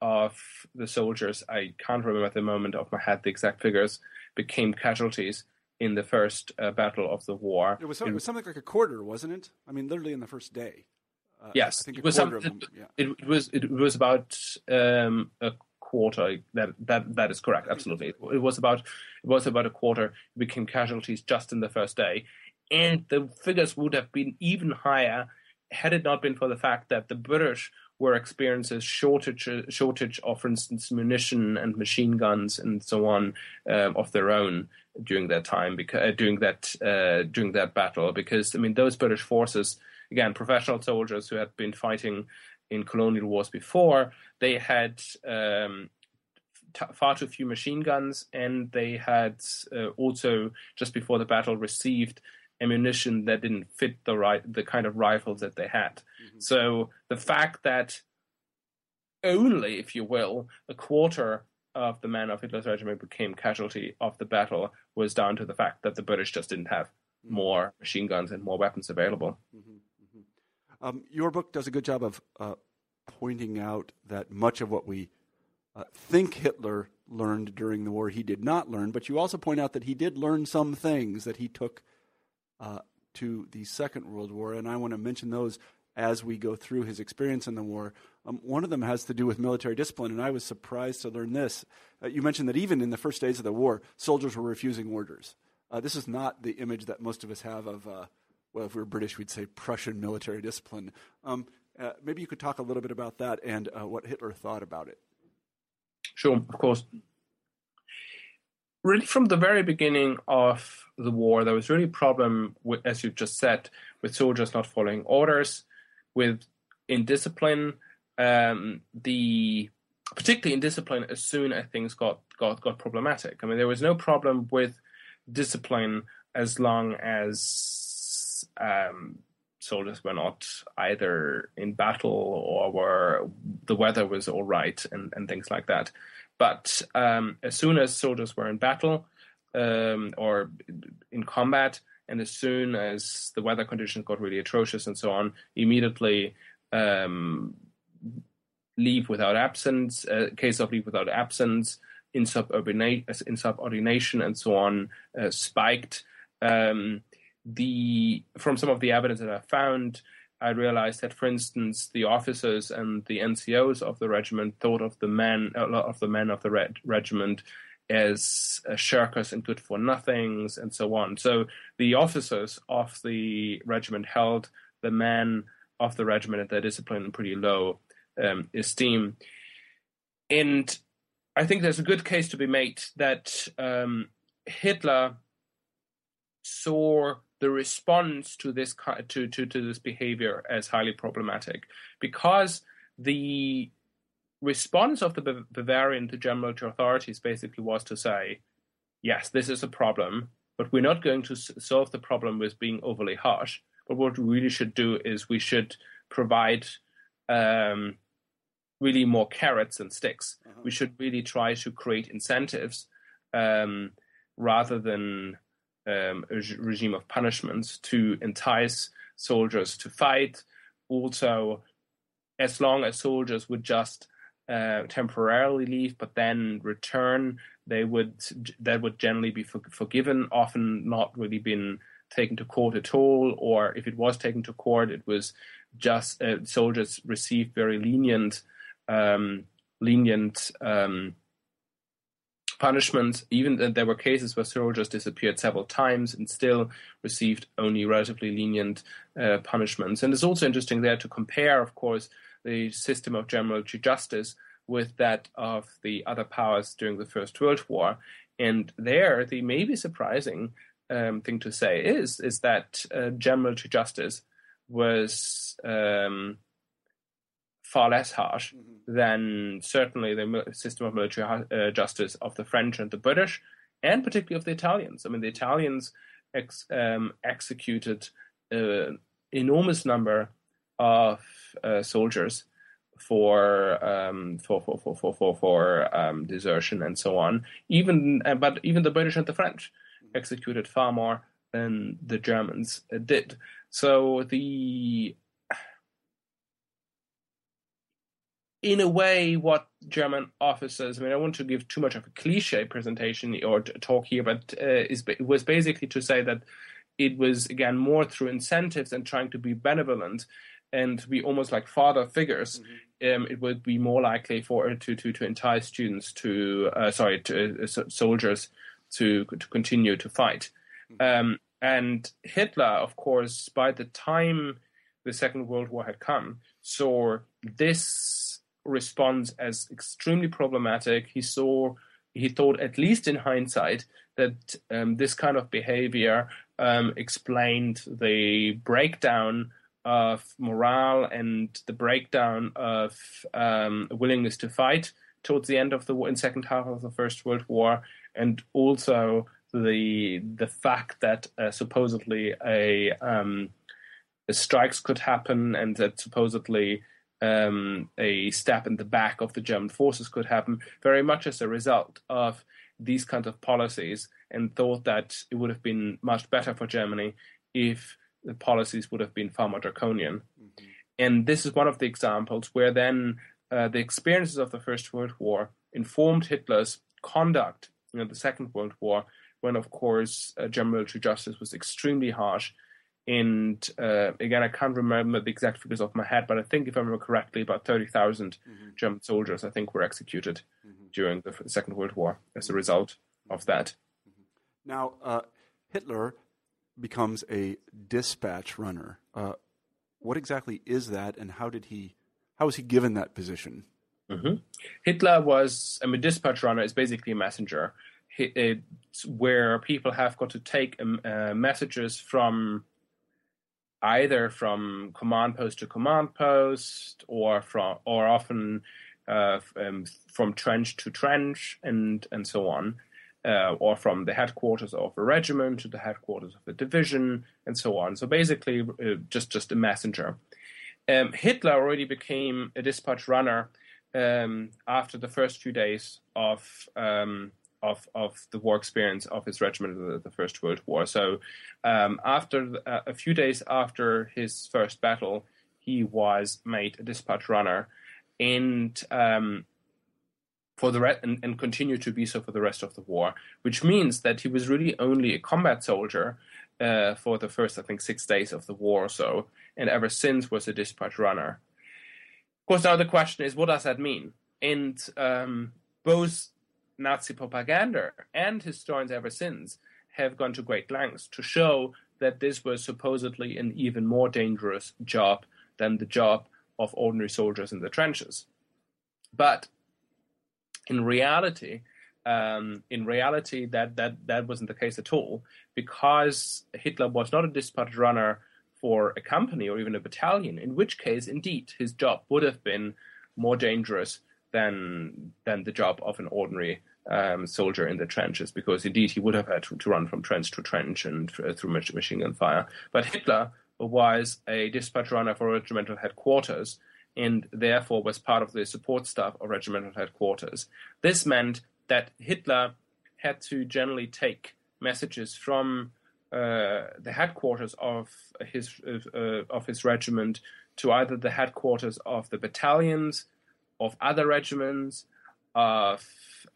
of the soldiers, I can't remember at the moment of my head the exact figures, became casualties in the first uh, battle of the war. It was, it was, something like a quarter, wasn't it? I mean, literally in the first day. Uh, yes, it was, some, them, yeah. it, it, was. It was about um, a quarter. That that that is correct. Absolutely, it, it was about it was about a quarter became casualties just in the first day, and the figures would have been even higher had it not been for the fact that the British were experiencing shortage shortage of, for instance, munition and machine guns and so on uh, of their own during that time because uh, during that uh, during that battle. Because I mean those British forces again professional soldiers who had been fighting in colonial wars before they had um, t- far too few machine guns and they had uh, also just before the battle received ammunition that didn't fit the right the kind of rifles that they had. Mm-hmm. So the fact that only, if you will, a quarter of the men of Hitler's regiment became casualty of the battle was down to the fact that the British just didn't have mm-hmm. more machine guns and more weapons available. Mm-hmm. mm-hmm. Um, your book does a good job of uh, pointing out that much of what we uh, think Hitler learned during the war he did not learn, but you also point out that he did learn some things that he took uh, to the Second World War, and I want to mention those as we go through his experience in the war. Um, one of them has to do with military discipline, and I was surprised to learn this. Uh, you mentioned that even in the first days of the war, soldiers were refusing orders. Uh, this is not the image that most of us have of, uh, well, if we were British, we'd say Prussian military discipline. Um, uh, maybe you could talk a little bit about that and uh, what Hitler thought about it. Sure, of course. Really, from the very beginning of the war, there was really a problem, with, as you just said, with soldiers not following orders, with indiscipline, um, the particularly in discipline as soon as things got, got got problematic. I mean, there was no problem with discipline as long as um, soldiers were not either in battle or were the weather was all right and, and things like that. But um, as soon as soldiers were in battle um, or in combat, and as soon as the weather conditions got really atrocious and so on, immediately um, leave without absence, uh, case of leave without absence, insubordination, and so on, uh, spiked. Um, the from some of the evidence that I found, I realized that, for instance, the officers and the NCOs of the regiment thought of the men a lot of the men of the red regiment as uh, shirkers and good for nothings and so on. So the officers of the regiment held the men of the regiment and their discipline in pretty low um, esteem. And I think there's a good case to be made that um, Hitler saw the response to this to, to, to this behavior as highly problematic because the response of the Bavarian to German authorities basically was to say, yes, this is a problem, but we're not going to solve the problem with being overly harsh. But what we really should do is we should provide um, really more carrots and sticks. Uh-huh. We should really try to create incentives um, rather than um, a regime of punishments to entice soldiers to fight. Also, as long as soldiers would just uh, temporarily leave but then return, they would that would generally be for, forgiven. Often not really been taken to court at all, or if it was taken to court, it was just uh, soldiers received very lenient um, lenient um, punishments. Even there were cases where soldiers disappeared several times and still received only relatively lenient uh, punishments. And it's also interesting there to compare, of course, the system of general to justice with that of the other powers during the First World War. And there, the maybe surprising um, thing to say is is that uh, general to justice was um, far less harsh mm-hmm. than certainly the system of military uh, justice of the French and the British, and particularly of the Italians. I mean, the Italians ex- um, executed an enormous number of uh, soldiers for, um, for for for for for for um, desertion and so on. Even uh, but even the British and the French mm-hmm. executed far more than the Germans uh, did. So the in a way, what German officers, I mean, I want to give too much of a cliche presentation or talk here, but uh, is, was basically to say that it was, again, more through incentives and trying to be benevolent and to be almost like father figures. Mm-hmm. Um, it would be more likely for to to, to entice students to, uh, sorry, to uh, soldiers to to continue to fight. Mm-hmm. Um, and Hitler, of course, by the time the Second World War had come, saw this responds as extremely problematic. He saw, he thought, at least in hindsight, that um, this kind of behavior um, explained the breakdown of morale and the breakdown of um, willingness to fight towards the end of the war, in second half of the First World War, and also the the fact that uh, supposedly a, um, strikes could happen and that supposedly um, a step in the back of the German forces could happen, very much as a result of these kinds of policies, and thought that it would have been much better for Germany if the policies would have been far more draconian. Mm-hmm. And this is one of the examples where then uh, the experiences of the First World War informed Hitler's conduct in the Second World War, when, of course, uh, German military justice was extremely harsh And uh, again, I can't remember the exact figures off my head, but I think if I remember correctly, about 30,000 mm-hmm. German soldiers, I think, were executed mm-hmm. during the Second World War as a result of that. Mm-hmm. Now, uh, Hitler becomes a dispatch runner. Uh, what exactly is that, and how did he? How was he given that position? Mm-hmm. Hitler was, I mean, dispatch runner is basically a messenger. It's where people have got to take um, uh, messages from either from command post to command post or from or often uh, um, from trench to trench and and so on uh, or from the headquarters of a regiment to the headquarters of a division and so on. So basically uh, just just a messenger. Um, Hitler already became a dispatch runner um, after the first few days of um, of of the war experience of his regiment of the, the First World War. So, um, after uh, a few days after his first battle, he was made a dispatch runner, and um, for the re- and, and continued to be so for the rest of the war. Which means that he was really only a combat soldier uh, for the first, I think, six days of the war or so, and ever since was a dispatch runner. Of course, now the question is, what does that mean? And um, both Nazi propaganda and historians ever since have gone to great lengths to show that this was supposedly an even more dangerous job than the job of ordinary soldiers in the trenches. But in reality, um, in reality, that, that, that wasn't the case at all, because Hitler was not a dispatch runner for a company or even a battalion, in which case, indeed, his job would have been more dangerous than than the job of an ordinary um, soldier in the trenches, because indeed he would have had to, to run from trench to trench and uh, through machine gun fire. But Hitler was a dispatch runner for regimental headquarters and therefore was part of the support staff of regimental headquarters. This meant that Hitler had to generally take messages from uh, the headquarters of his uh, of his regiment to either the headquarters of the battalions of other regiments, of,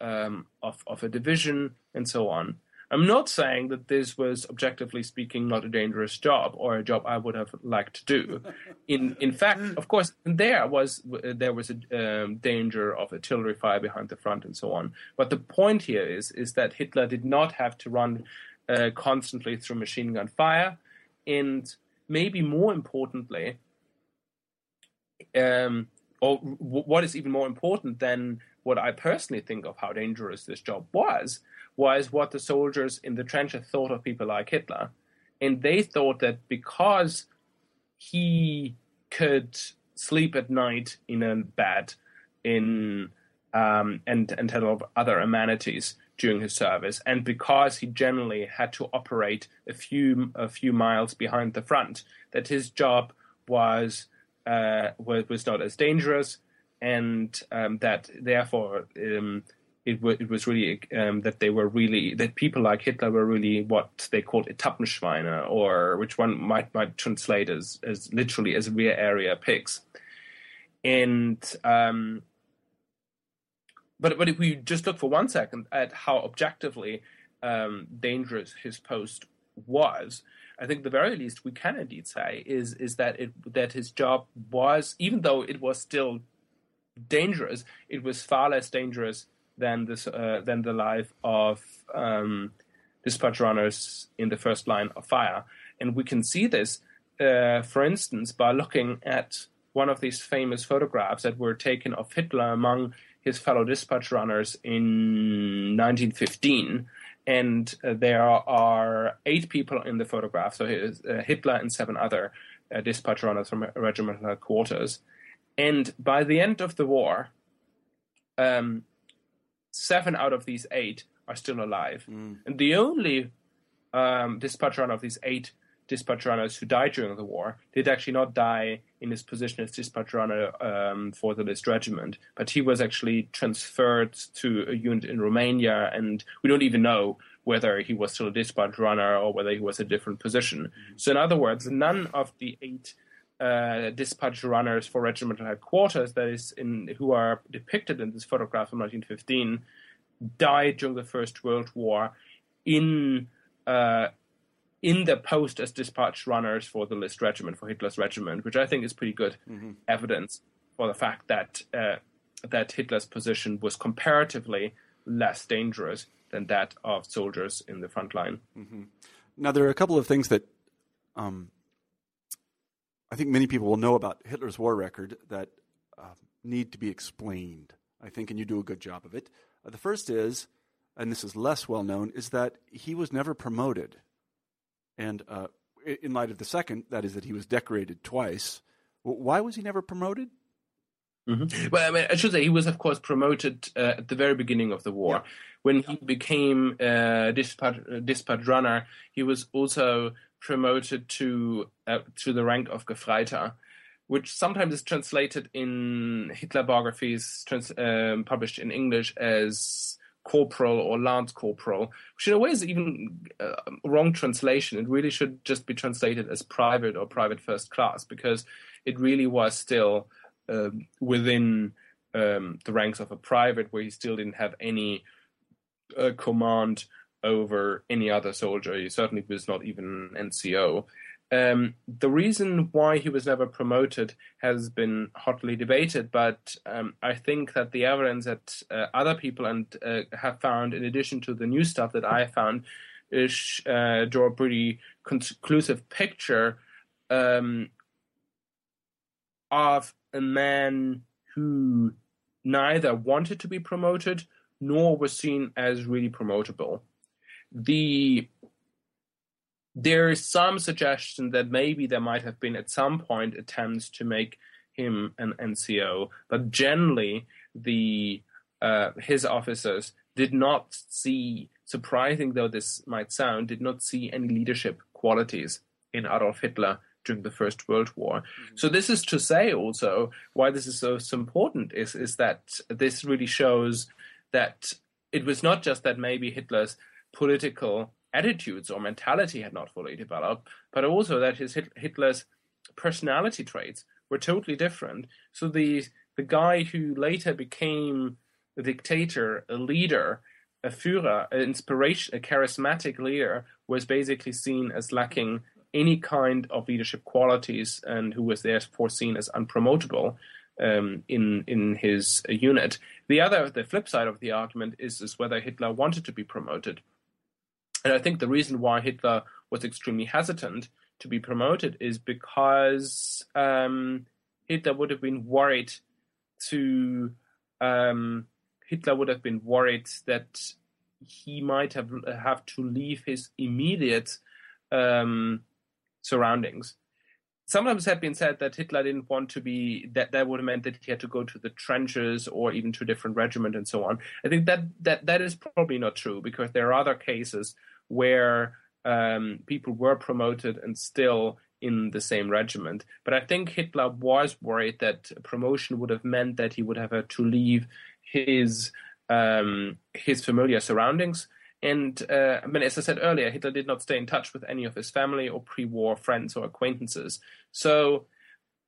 um, of, of a division, and so on. I'm not saying that this was, objectively speaking, not a dangerous job or a job I would have liked to do. In in fact, of course, there was there was a um, danger of artillery fire behind the front and so on. But the point here is is that Hitler did not have to run uh, constantly through machine gun fire, and maybe more importantly, um, or what is even more important than what I personally think of how dangerous this job was, was what the soldiers in the trenches thought of people like Hitler. And they thought that because he could sleep at night in a bed in um, and and had other amenities during his service, and because he generally had to operate a few a few miles behind the front, that his job was uh, was not as dangerous, and um, that therefore um, it, w- it was really um, that they were really that people like Hitler were really what they called Etappenschweine, or which one might might translate as as literally as rear area pigs, and um, but but if we just look for one second at how objectively um, dangerous his post was, I think the very least we can indeed say is is that it that his job was, even though it was still dangerous, it was far less dangerous than this uh, than the life of um, dispatch runners in the first line of fire, and we can see this, uh, for instance, by looking at one of these famous photographs that were taken of Hitler among his fellow dispatch runners in 1915 and uh, there are eight people in the photograph. So uh, Hitler and seven other uh, dispatch runners from regimental headquarters. And by the end of the war, um, seven out of these eight are still alive. Mm. And the only um, dispatch runner of these eight dispatch runners who died during the war did actually not die in his position as dispatch runner um, for the list regiment, but he was actually transferred to a unit in Romania, and we don't even know whether he was still a dispatch runner or whether he was a different position. Mm-hmm. So, in other words, none of the eight uh, dispatch runners for regimental headquarters that is in who are depicted in this photograph from 1915 died during the First World War in uh, in their post as dispatch runners for the list regiment, for Hitler's regiment, which I think is pretty good mm-hmm. evidence for the fact that uh, that Hitler's position was comparatively less dangerous than that of soldiers in the front line. Mm-hmm. Now, there are a couple of things that um, I think many people will know about Hitler's war record that uh, need to be explained, I think, and you do a good job of it. Uh, the first is, and this is less well known, is that he was never promoted. And uh, in light of the second, that is, that he was decorated twice. Why was he never promoted? Mm-hmm. Well, I mean, I should say he was, of course, promoted uh, at the very beginning of the war. Yeah. When he became uh, dispatch, uh, dispatch runner, he was also promoted to uh, to the rank of Gefreiter, which sometimes is translated in Hitler biographies trans- um, published in English as corporal or lance corporal, which in a way is even uh, wrong translation. It really should just be translated as private or private first class because it really was still um, within um, the ranks of a private, where he still didn't have any uh, command over any other soldier. He certainly was not even an NCO. Um, the reason why he was never promoted has been hotly debated, but um, I think that the evidence that uh, other people and uh, have found, in addition to the new stuff that I found, is uh, draw a pretty conclusive picture um, of a man who neither wanted to be promoted nor was seen as really promotable. The there is some suggestion that maybe there might have been at some point attempts to make him an NCO, but generally the uh, his officers did not see, surprising though this might sound, did not see any leadership qualities in Adolf Hitler during the First World War. Mm-hmm. So this is to say also why this is so, so important is is that this really shows that it was not just that maybe Hitler's political attitudes or mentality had not fully developed, but also that his Hitler's personality traits were totally different. So the the guy who later became a dictator, a leader, a Führer, an inspiration, a charismatic leader, was basically seen as lacking any kind of leadership qualities and who was therefore seen as unpromotable um, in in his uh, unit. The other, the flip side of the argument is is whether Hitler wanted to be promoted, and I think the reason why Hitler was extremely hesitant to be promoted is because um, Hitler would have been worried to um, Hitler would have been worried that he might have have to leave his immediate um, surroundings. Sometimes it had been said that Hitler didn't want to be that that would have meant that he had to go to the trenches or even to a different regiment and so on. I think that that that is probably not true because there are other cases where um, people were promoted and still in the same regiment. But I think Hitler was worried that promotion would have meant that he would have had to leave his um, his familiar surroundings and uh, I mean, as I said earlier, Hitler did not stay in touch with any of his family or pre-war friends or acquaintances. So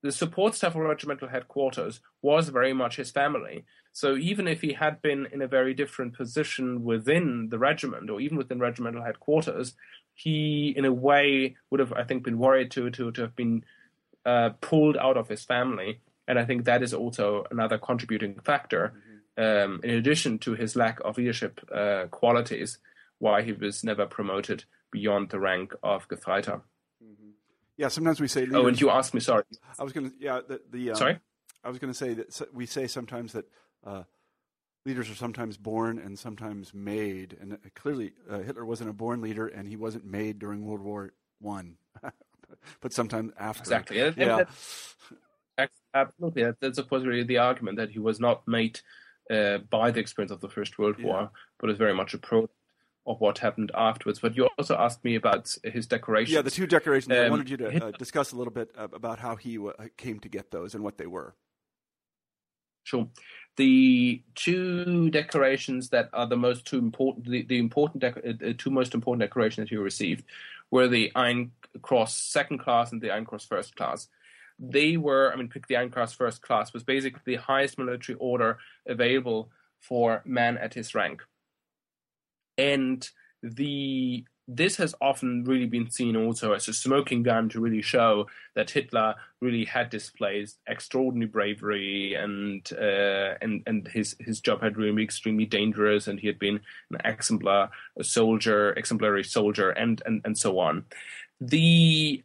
the support staff of regimental headquarters was very much his family. So even if he had been in a very different position within the regiment or even within regimental headquarters, he, in a way, would have, I think, been worried to to, to have been uh, pulled out of his family. And I think that is also another contributing factor. Mm-hmm um, in addition to his lack of leadership uh, qualities, why he was never promoted beyond the rank of Gefreiter. Mm-hmm. Yeah, sometimes we say. Leaders, oh, and you asked me. Sorry, I was going to. Yeah, the, the um, sorry. I was going to say that we say sometimes that uh, leaders are sometimes born and sometimes made, and uh, clearly uh, Hitler wasn't a born leader, and he wasn't made during World War One, but sometime after. Exactly. Yeah. Absolutely, that's of supposedly the argument that he was not made uh, by the experience of the First World yeah. War, but is very much a product of what happened afterwards. But you also asked me about his decorations. Yeah, the two decorations. Um, I wanted you to uh, discuss a little bit about how he uh, came to get those and what they were. Sure. The two decorations that are the most two important, the, the important dec- uh, two most important decorations that you received were the Iron Cross Second Class and the Iron Cross First Class they were, I mean, pick the Iron Cross First Class was basically the highest military order available for man at his rank. And the this has often really been seen also as a smoking gun to really show that Hitler really had displayed extraordinary bravery and uh, and and his his job had really been extremely dangerous and he had been an exemplar a soldier exemplary soldier and and and so on. The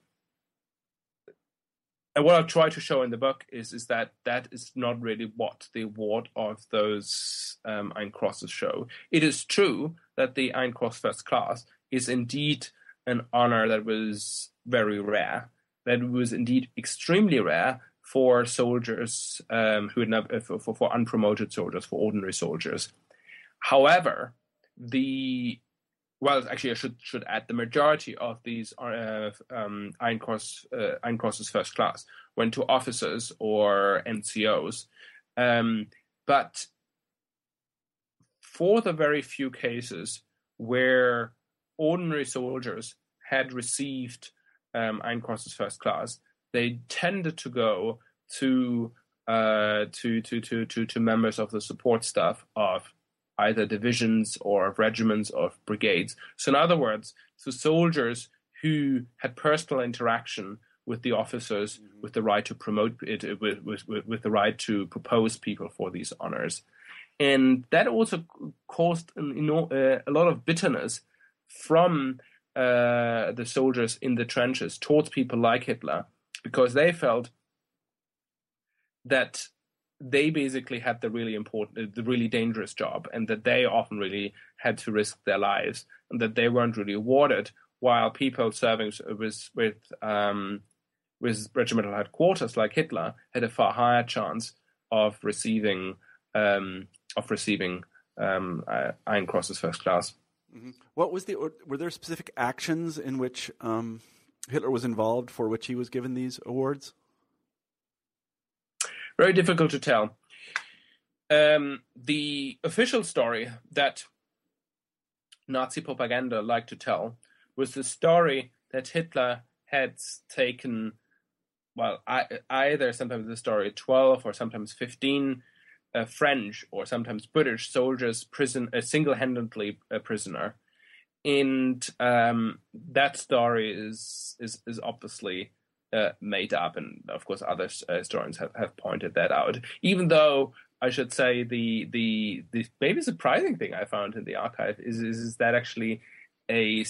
and what I'll try to show in the book is is that that is not really what the award of those um, Crosses show. It is true that the Iron Cross First Class is indeed an honor that was very rare, that was indeed extremely rare for soldiers um, who had never, for, for unpromoted soldiers, for ordinary soldiers. However, the well, actually, I should should add the majority of these uh, um, Iron Cross uh, Iron Crosses first class went to officers or NCOs, um, but for the very few cases where ordinary soldiers had received um, Iron Crosses first class, they tended to go to uh, to, to to to to members of the support staff of either divisions or regiments or brigades. So, in other words, to soldiers who had personal interaction with the officers, mm-hmm. with the right to promote it, with, with, with the right to propose people for these honors. And that also caused an, you know, uh, a lot of bitterness from uh, the soldiers in the trenches towards people like Hitler because they felt that they basically had the really important, the really dangerous job, and that they often really had to risk their lives, and that they weren't really awarded. While people serving with with um, with regimental headquarters like Hitler had a far higher chance of receiving um, of receiving um, uh, Iron Crosses first class. Mm-hmm. What was the? Were there specific actions in which um, Hitler was involved for which he was given these awards? Very difficult to tell. Um, the official story that Nazi propaganda liked to tell was the story that Hitler had taken, well, either sometimes the story 12 or sometimes 15 uh, French or sometimes British soldiers prison uh, single-handedly a prisoner. And um, that story is is is obviously uh, made up, and of course, other uh, historians have, have pointed that out. Even though I should say the the the maybe surprising thing I found in the archive is is, is that actually a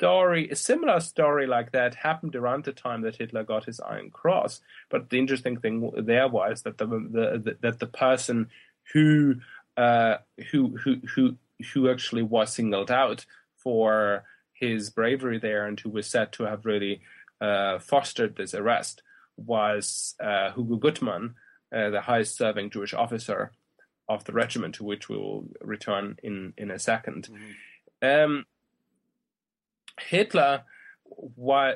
story, a similar story like that happened around the time that Hitler got his Iron Cross. But the interesting thing there was that the, the, the that the person who uh, who who who who actually was singled out for his bravery there and who was said to have really uh, fostered this arrest was uh, Hugo Gutmann, uh, the highest serving Jewish officer of the regiment, to which we will return in, in a 2nd mm-hmm. um, Hitler, wa-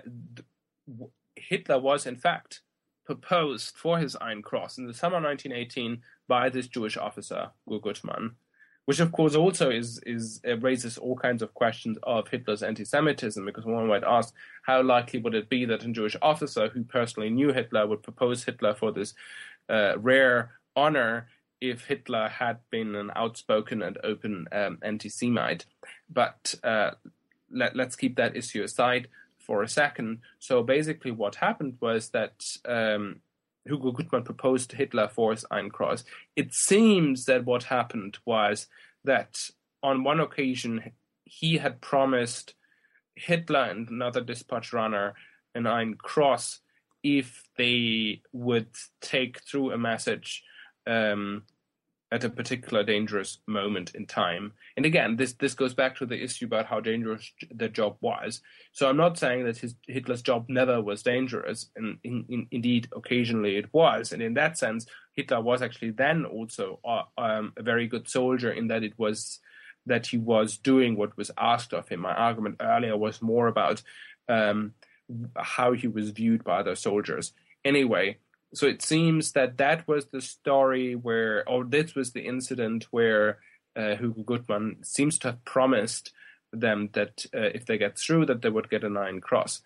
Hitler was, in fact, proposed for his Iron Cross in the summer 1918 by this Jewish officer, Gutmann which of course also is is uh, raises all kinds of questions of Hitler's anti-Semitism, because one might ask how likely would it be that a Jewish officer who personally knew Hitler would propose Hitler for this uh, rare honor if Hitler had been an outspoken and open um, anti-Semite. But uh, let, us keep that issue aside for a second. So basically, what happened was that um, Hugo Gutmann proposed to Hitler for his Iron Cross. It seems that what happened was that on one occasion he had promised Hitler and another dispatch runner an Iron Cross if they would take through a message um, at a particular dangerous moment in time. And again, this this goes back to the issue about how dangerous the job was. So I'm not saying that his Hitler's job never was dangerous, and in, in, indeed, occasionally it was. And in that sense, Hitler was actually then also uh, um, a very good soldier in that it was that he was doing what was asked of him. My argument earlier was more about um, how he was viewed by other soldiers. Anyway, so it seems that that was the story where, or this was the incident where uh, Hugo Gutmann seems to have promised them that uh, if they get through, that they would get an Iron Cross.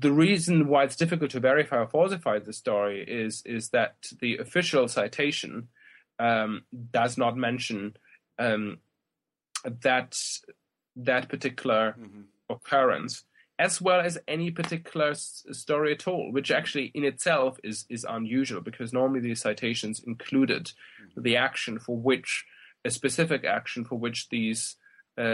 The reason why it's difficult to verify or falsify the story is is that the official citation um, does not mention um, that that particular mm-hmm. occurrence, as well as any particular s- story at all, which actually in itself is is unusual because normally these citations included mm-hmm. the action for which a specific action for which these um,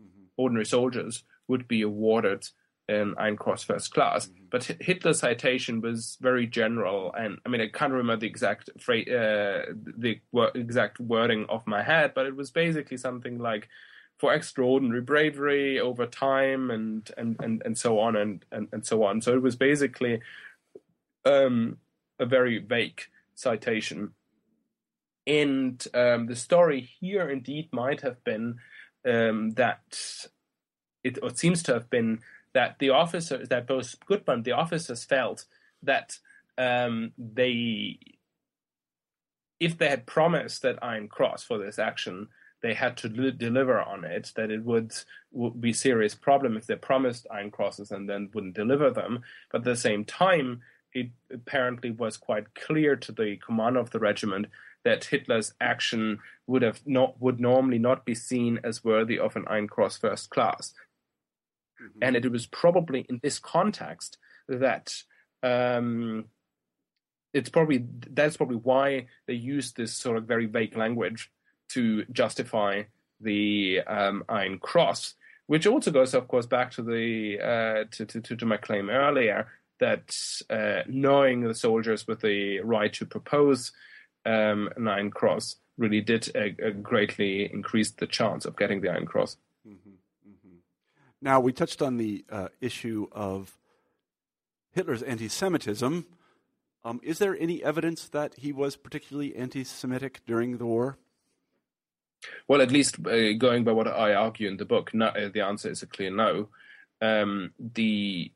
mm-hmm. ordinary soldiers would be awarded an Iron Cross First Class. Mm-hmm. But Hitler's citation was very general, and I mean I can't remember the exact phrase, uh, the exact wording off my head, but it was basically something like for extraordinary bravery over time and and and, and so on and, and and so on. So it was basically um, a very vague citation. And um, the story here indeed might have been um, that it, it seems to have been that the officers, that both Gutmann, the officers felt that um, they, if they had promised that Iron Cross for this action, they had to li- deliver on it, that it would, would be serious problem if they promised Iron Crosses and then wouldn't deliver them. But at the same time, it apparently was quite clear to the commander of the regiment that Hitler's action would have not would normally not be seen as worthy of an Iron Cross first class. Mm-hmm. And it was probably in this context that um, it's probably that's probably why they used this sort of very vague language to justify the um, Iron Cross, which also goes, of course, back to the uh, to, to, to my claim earlier that uh, knowing the soldiers with the right to propose um, an Iron Cross really did uh, greatly increase the chance of getting the Iron Cross. Mm-hmm. Now, we touched on the uh, issue of Hitler's anti Semitism. Um, is there any evidence that he was particularly anti Semitic during the war? Well, at least uh, going by what I argue in the book, no, uh, the answer is a clear no. Um, the,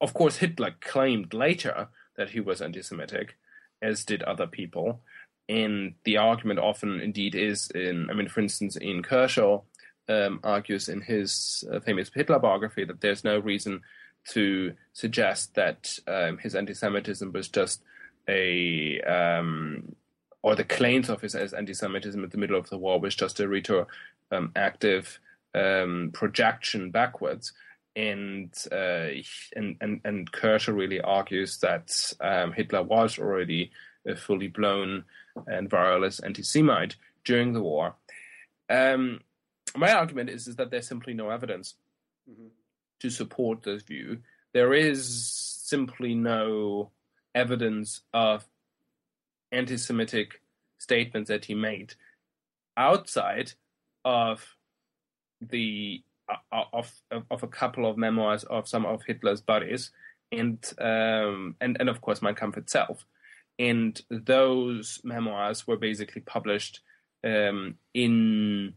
of course, Hitler claimed later that he was anti-Semitic, as did other people, and the argument often, indeed, is in. I mean, for instance, Ian Kershaw um, argues in his uh, famous Hitler biography that there's no reason to suggest that um, his anti-Semitism was just a um, or the claims of his anti-Semitism in the middle of the war was just a retroactive um, projection backwards. And, uh, and and and Kershaw really argues that um, Hitler was already a fully blown and virulent anti-Semite during the war. Um, my argument is, is that there's simply no evidence mm-hmm. to support this view. There is simply no evidence of anti-Semitic statements that he made outside of the uh, of, of, of a couple of memoirs of some of Hitler's buddies, and um, and and of course Mein Kampf itself. And those memoirs were basically published um, in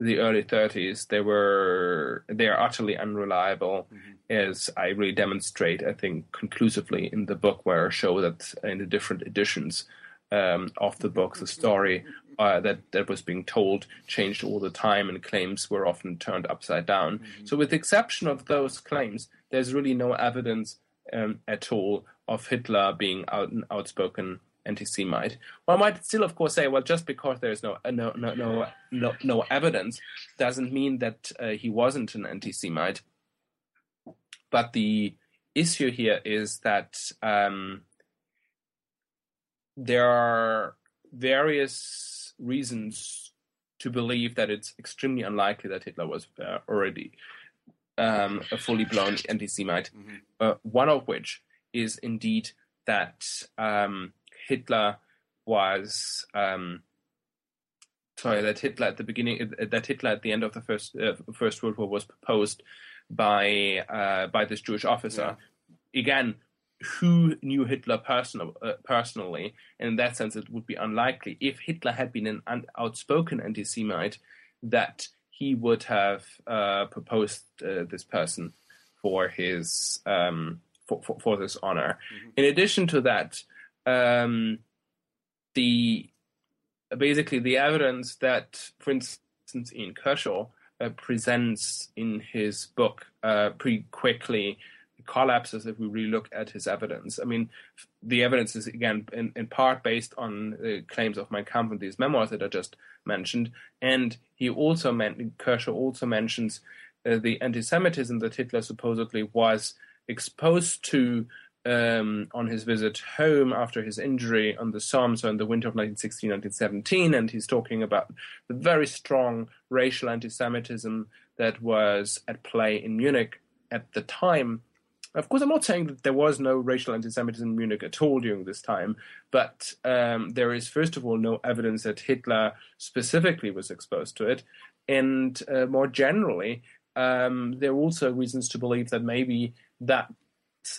the early 30s they were they are utterly unreliable mm-hmm. as i really demonstrate i think conclusively in the book where i show that in the different editions um, of the book the story uh, that that was being told changed all the time and claims were often turned upside down mm-hmm. so with the exception of those claims there's really no evidence um, at all of hitler being out outspoken anti-Semite. One might still, of course, say, well, just because there's no uh, no no no no, no evidence doesn't mean that uh, he wasn't an anti-Semite. But the issue here is that um, there are various reasons to believe that it's extremely unlikely that Hitler was uh, already um, a fully blown anti-Semite. Mm-hmm. Uh, one of which is indeed that um, Hitler was um, sorry that Hitler at the beginning that Hitler at the end of the first uh, First World War was proposed by uh, by this Jewish officer. Yeah. Again, who knew Hitler personal, uh, personally? And in that sense, it would be unlikely if Hitler had been an un- outspoken anti-Semite that he would have uh, proposed uh, this person for his um, for, for, for, this honor. Mm-hmm. In addition to that, um, the basically the evidence that, for instance, Ian Kershaw uh, presents in his book uh, pretty quickly collapses if we really look at his evidence. I mean, the evidence is again in, in part based on the claims of Mein Kampf and these memoirs that I just mentioned, and he also meant Kershaw also mentions uh, the anti-Semitism that Hitler supposedly was exposed to um, on his visit home after his injury on the Somme, so in the winter of 1916-1917, and he's talking about the very strong racial anti-Semitism that was at play in Munich at the time. Of course, I'm not saying that there was no racial anti-Semitism in Munich at all during this time, but um, there is, first of all, no evidence that Hitler specifically was exposed to it, and uh, more generally, um, there are also reasons to believe that maybe that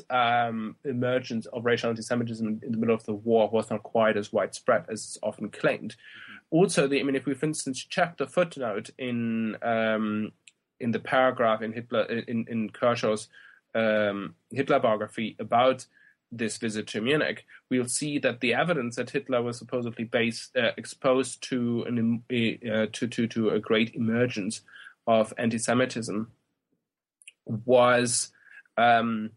um, emergence of racial anti-Semitism in the middle of the war was not quite as widespread as is often claimed. Also, the, I mean, if we, for instance, check the footnote in um, in the paragraph in Hitler in, in Kershaw's um, Hitler biography about this visit to Munich, we'll see that the evidence that Hitler was supposedly based, uh, exposed to an uh, to, to to a great emergence of anti-Semitism was um,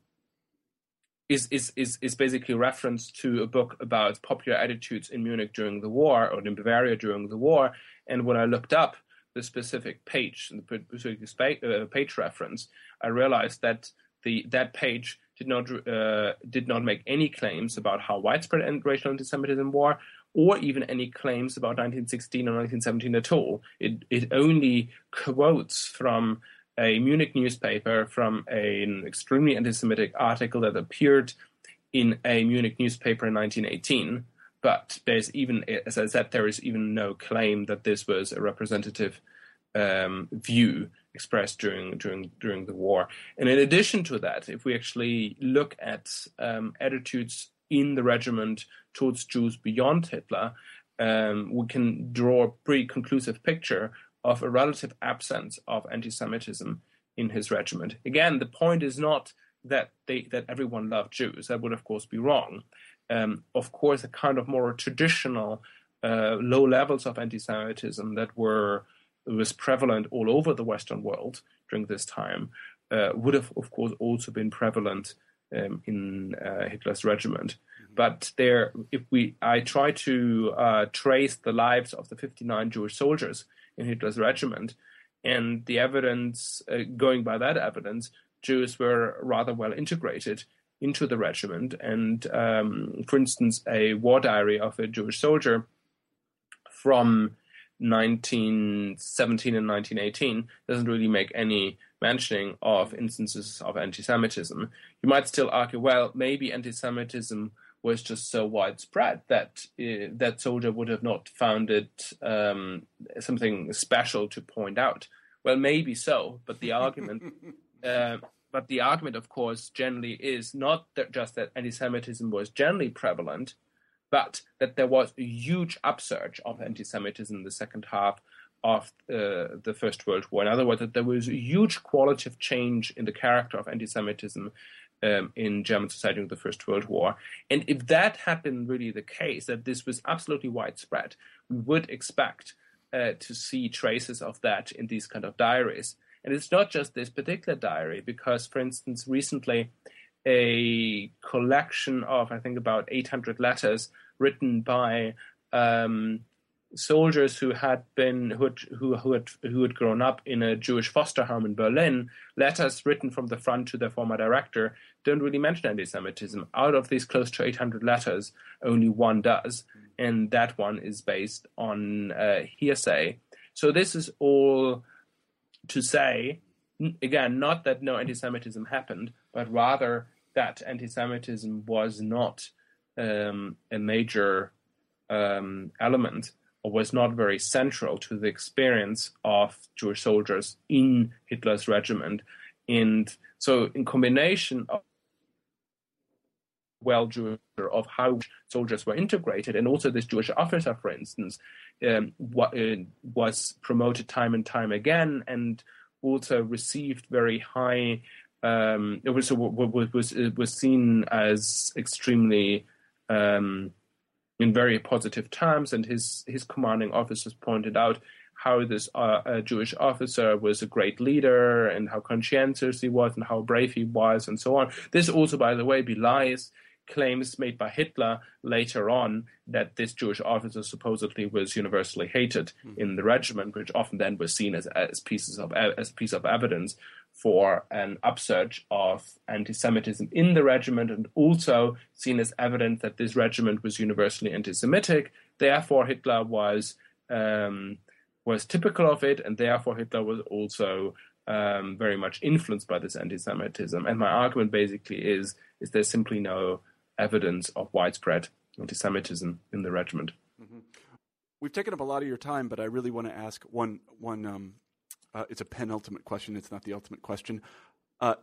is, is, is, is basically a reference to a book about popular attitudes in Munich during the war or in Bavaria during the war. And when I looked up the specific page, the specific uh, page reference, I realized that the that page did not uh, did not make any claims about how widespread racial anti-Semitism was, or even any claims about 1916 or 1917 at all. It it only quotes from a Munich newspaper from an extremely anti-Semitic article that appeared in a Munich newspaper in 1918. But there's even, as I said, there is even no claim that this was a representative um, view expressed during during during the war. And in addition to that, if we actually look at um, attitudes in the regiment towards Jews beyond Hitler, um, we can draw a pretty conclusive picture of a relative absence of anti-Semitism in his regiment. Again, the point is not that they that everyone loved Jews. That would, of course, be wrong. Um, of course, a kind of more traditional uh, low levels of anti-Semitism that were was prevalent all over the Western world during this time uh, would have, of course, also been prevalent um, in uh, Hitler's regiment. Mm-hmm. But there, if we, I try to uh, trace the lives of the 59 Jewish soldiers in Hitler's regiment. And the evidence, uh, going by that evidence, Jews were rather well integrated into the regiment. And um, for instance, a war diary of a Jewish soldier from 1917 and 1918 doesn't really make any mentioning of instances of anti Semitism. You might still argue, well, maybe anti Semitism was just so widespread that uh, that soldier would have not found it um, something special to point out. Well, maybe so, but the argument, uh, but the argument, of course, generally is not that just that anti-Semitism was generally prevalent, but that there was a huge upsurge of anti-Semitism in the second half of uh, the First World War. In other words, that there was a huge qualitative change in the character of anti-Semitism um, in German society during the First World War. And if that had been really the case, that this was absolutely widespread, we would expect uh, to see traces of that in these kind of diaries. And it's not just this particular diary, because, for instance, recently a collection of, I think, about 800 letters written by um, soldiers who had been who had, who, had who had grown up in a Jewish foster home in Berlin, letters written from the front to their former director don't really mention anti-Semitism. Out of these close to 800 letters, only one does, and that one is based on uh, hearsay. So this is all to say, again, not that no anti-Semitism happened, but rather that anti-Semitism was not um, a major um, element or was not very central to the experience of Jewish soldiers in Hitler's regiment. And so, in combination of well Jewish of how soldiers were integrated, and also this Jewish officer, for instance, um, what, uh, was promoted time and time again, and also received very high. Um, it was was was was seen as extremely um, in very positive terms, and his his commanding officers pointed out how this uh, Jewish officer was a great leader and how conscientious he was and how brave he was and so on. This also, by the way, belies claims made by Hitler later on that this Jewish officer supposedly was universally hated mm-hmm. in the regiment, which often then was seen as, as pieces of as piece of evidence for an upsurge of anti-Semitism in the regiment, and also seen as evidence that this regiment was universally anti-Semitic. Therefore, Hitler was um, was typical of it, and therefore Hitler was also um, very much influenced by this anti-Semitism. And my argument basically is is there's simply no evidence of widespread anti-Semitism in the regiment. Mm-hmm. We've taken up a lot of your time, but I really want to ask one one. Um, uh, it's a penultimate question. It's not the ultimate question. Uh,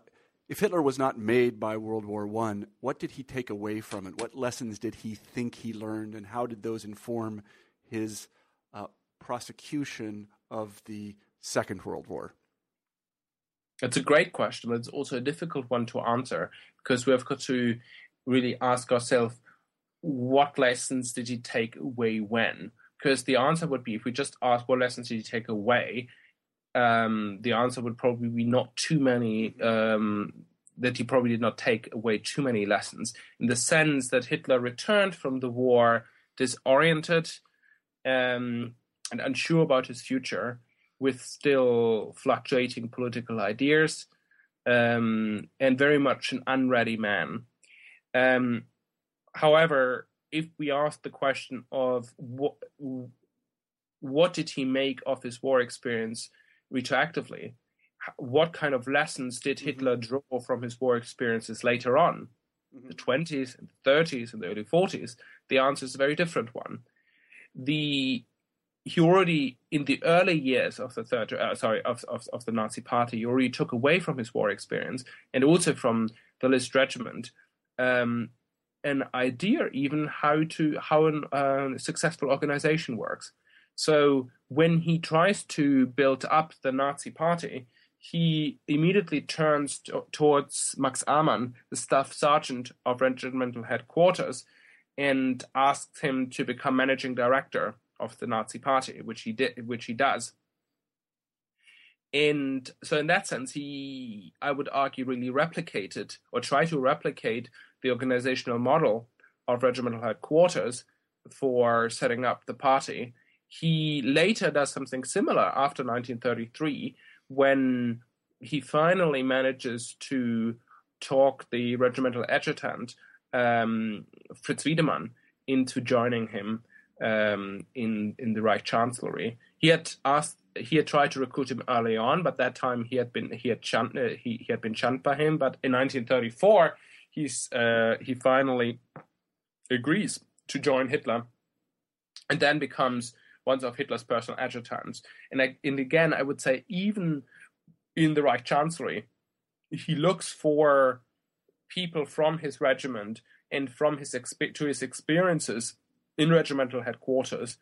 if Hitler was not made by World War One, what did he take away from it? What lessons did he think he learned, and how did those inform his uh, prosecution of the Second World War? It's a great question, but it's also a difficult one to answer because we have got to really ask ourselves what lessons did he take away when? Because the answer would be if we just ask what lessons did he take away, um, the answer would probably be not too many. Um, that he probably did not take away too many lessons in the sense that Hitler returned from the war disoriented um, and unsure about his future, with still fluctuating political ideas, um, and very much an unready man. Um, however, if we ask the question of what what did he make of his war experience retroactively, what kind of lessons did mm-hmm. Hitler draw from his war experiences later on, mm-hmm. the twenties and thirties and the early forties? The answer is a very different one. The he already in the early years of the third uh, sorry of, of, of the Nazi party he already took away from his war experience and also from the List regiment um, an idea even how to how a uh, successful organization works. So when he tries to build up the Nazi party, he immediately turns to, towards Max Amann, the staff sergeant of regimental headquarters, and asks him to become managing director of the Nazi party, which he did, which he does. And so, in that sense, he, I would argue, really replicated or try to replicate the organizational model of regimental headquarters for setting up the party. He later does something similar after 1933 when he finally manages to talk the regimental adjutant, um, Fritz Wiedemann, into joining him um, in, in the Reich Chancellery. He had asked he had tried to recruit him early on, but that time he had been he had shunned, uh, he, he had been shunned by him. But in 1934, he's uh, he finally agrees to join Hitler, and then becomes one of Hitler's personal adjutants. And, I, and again, I would say even in the Reich Chancellery, he looks for people from his regiment and from his exp- to his experiences in regimental headquarters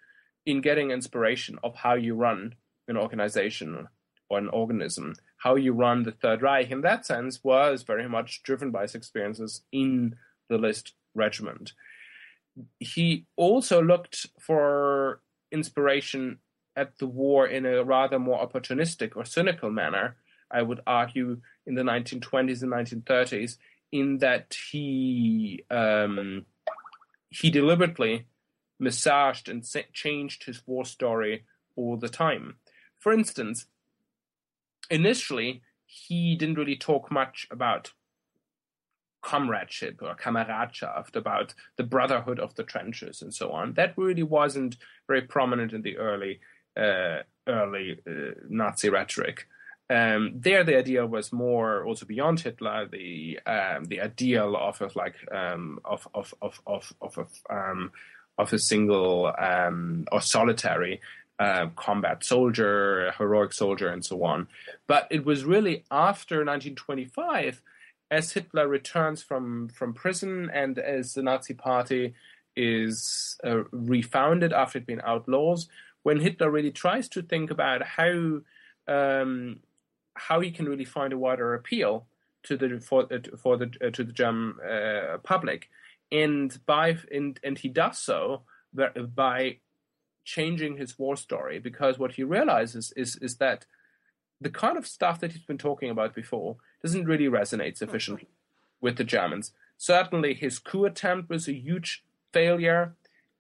in getting inspiration of how you run an organization or an organism how you run the Third Reich in that sense was very much driven by his experiences in the List regiment. He also looked for inspiration at the war in a rather more opportunistic or cynical manner, I would argue, in the 1920s and 1930s, in that he um, he deliberately massaged and changed his war story all the time. For instance, initially he didn't really talk much about comradeship or Kameradschaft, about the brotherhood of the trenches and so on. That really wasn't very prominent in the early uh, early uh, Nazi rhetoric. Um, there, the idea was more also beyond Hitler. The um, the ideal of, of like um, of of of of of of, um, a single um, or solitary uh, combat soldier, heroic soldier, and so on. But it was really after 1925, as Hitler returns from, from prison and as the Nazi Party is uh, refounded after it being outlaws, when Hitler really tries to think about how um, how he can really find a wider appeal to the for, uh, for the uh, to the German uh, public, and by and, and he does so by changing his war story because what he realizes is is that the kind of stuff that he's been talking about before doesn't really resonate sufficiently with the Germans. Certainly, his coup attempt was a huge failure.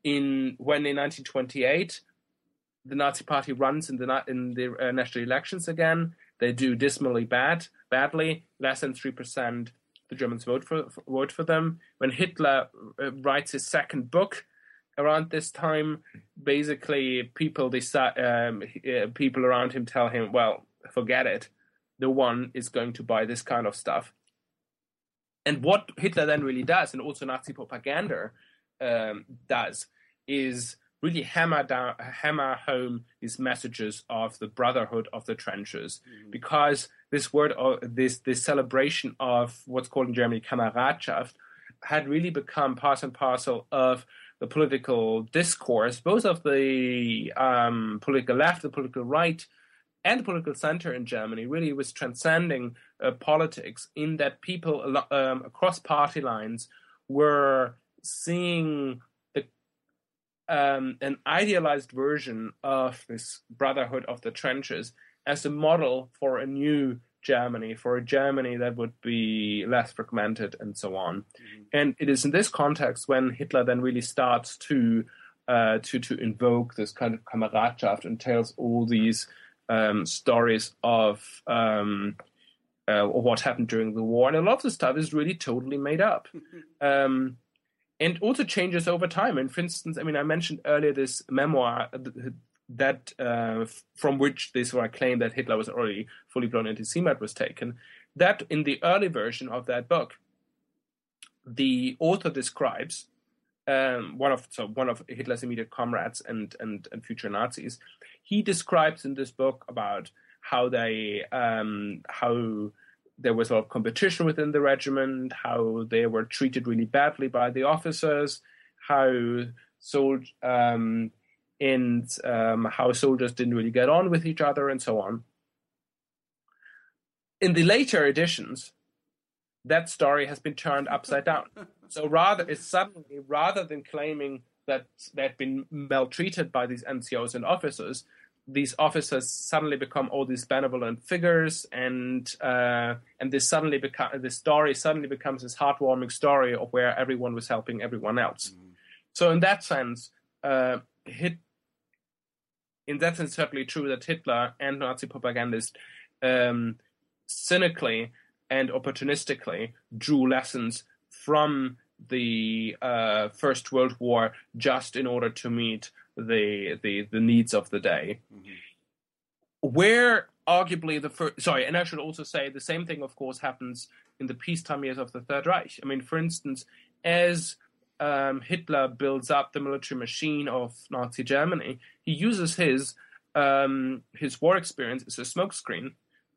In when in 1928, the Nazi Party runs in the in the uh, national elections again, they do dismally bad, badly. Less than three percent the Germans vote for, for, vote for them. When Hitler uh, writes his second book around this time, basically people decide, um, uh, people around him tell him, "Well, forget it. No one is going to buy this kind of stuff." And what Hitler then really does, and also Nazi propaganda um, does, is really hammer down, hammer home these messages of the brotherhood of the trenches, mm-hmm. because this word, of, this this celebration of what's called in Germany Kameradschaft, had really become part and parcel of the political discourse, both of the um, political left, the political right, and the political center in Germany. Really, was transcending uh, politics in that people um, across party lines were seeing um, an idealized version of this brotherhood of the trenches as a model for a new Germany, for a Germany that would be less fragmented and so on. Mm-hmm. And it is in this context when Hitler then really starts to uh, to to invoke this kind of Kameradschaft and tells all these um, stories of um, uh, what happened during the war. And a lot of the stuff is really totally made up. Um, and also changes over time. And for instance, I mean, I mentioned earlier this memoir that uh, from which this claim that Hitler was already fully blown anti-Semite was taken. That in the early version of that book, the author describes um, one of so one of Hitler's immediate comrades and, and and future Nazis. He describes in this book about how they um, how there was a lot of competition within the regiment, how they were treated really badly by the officers, how sold um, and um, how soldiers didn't really get on with each other, and so on. In the later editions, that story has been turned upside down. so rather, it's suddenly rather than claiming that they'd been maltreated by these NCOs and officers, these officers suddenly become all these benevolent figures, and uh, and this suddenly become this story suddenly becomes this heartwarming story of where everyone was helping everyone else. Mm-hmm. So in that sense, uh, hit. In that sense, certainly true that Hitler and Nazi propagandists um, cynically and opportunistically drew lessons from the uh, First World War just in order to meet the the the needs of the day. Mm-hmm. Where arguably the first, sorry, and I should also say the same thing, of course, happens in the peacetime years of the Third Reich. I mean, for instance, as um, Hitler builds up the military machine of Nazi Germany, he uses his um, his war experience as a smokescreen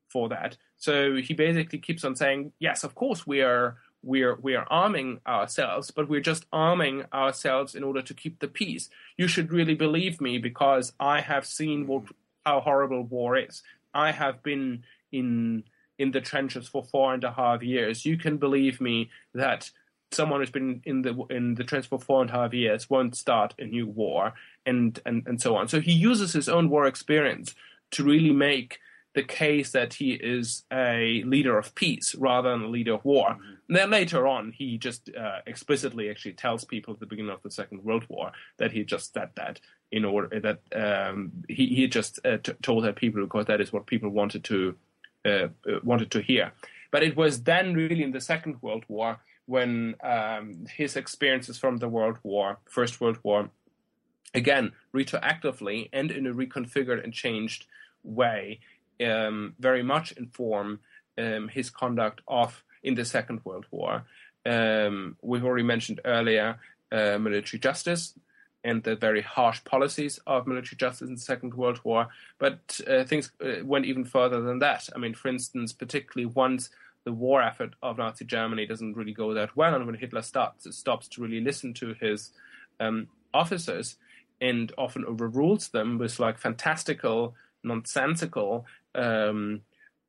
for that. So he basically keeps on saying, "Yes, of course we are we're we're arming ourselves, but we're just arming ourselves in order to keep the peace. You should really believe me because I have seen what how horrible war is. I have been in in the trenches for four and a half years. You can believe me that someone who's been in the in the trenches for four and a half years won't start a new war, and and and so on. So he uses his own war experience to really make the case that he is a leader of peace rather than a leader of war. Mm-hmm. And then later on, he just uh, explicitly actually tells people at the beginning of the Second World War that he just said that in order that um, he he just uh, t- told that people because that is what people wanted to uh, uh, wanted to hear. But it was then really in the Second World War when um, his experiences from the World War, First World War, again retroactively and in a reconfigured and changed way um, very much inform um, his conduct of in the Second World War. Um, we've already mentioned earlier uh, military justice and the very harsh policies of military justice in the Second World War, but uh, things uh, went even further than that. I mean, for instance, particularly once the war effort of Nazi Germany doesn't really go that well, and when Hitler starts stops to really listen to his um, officers and often overrules them with like fantastical, nonsensical um,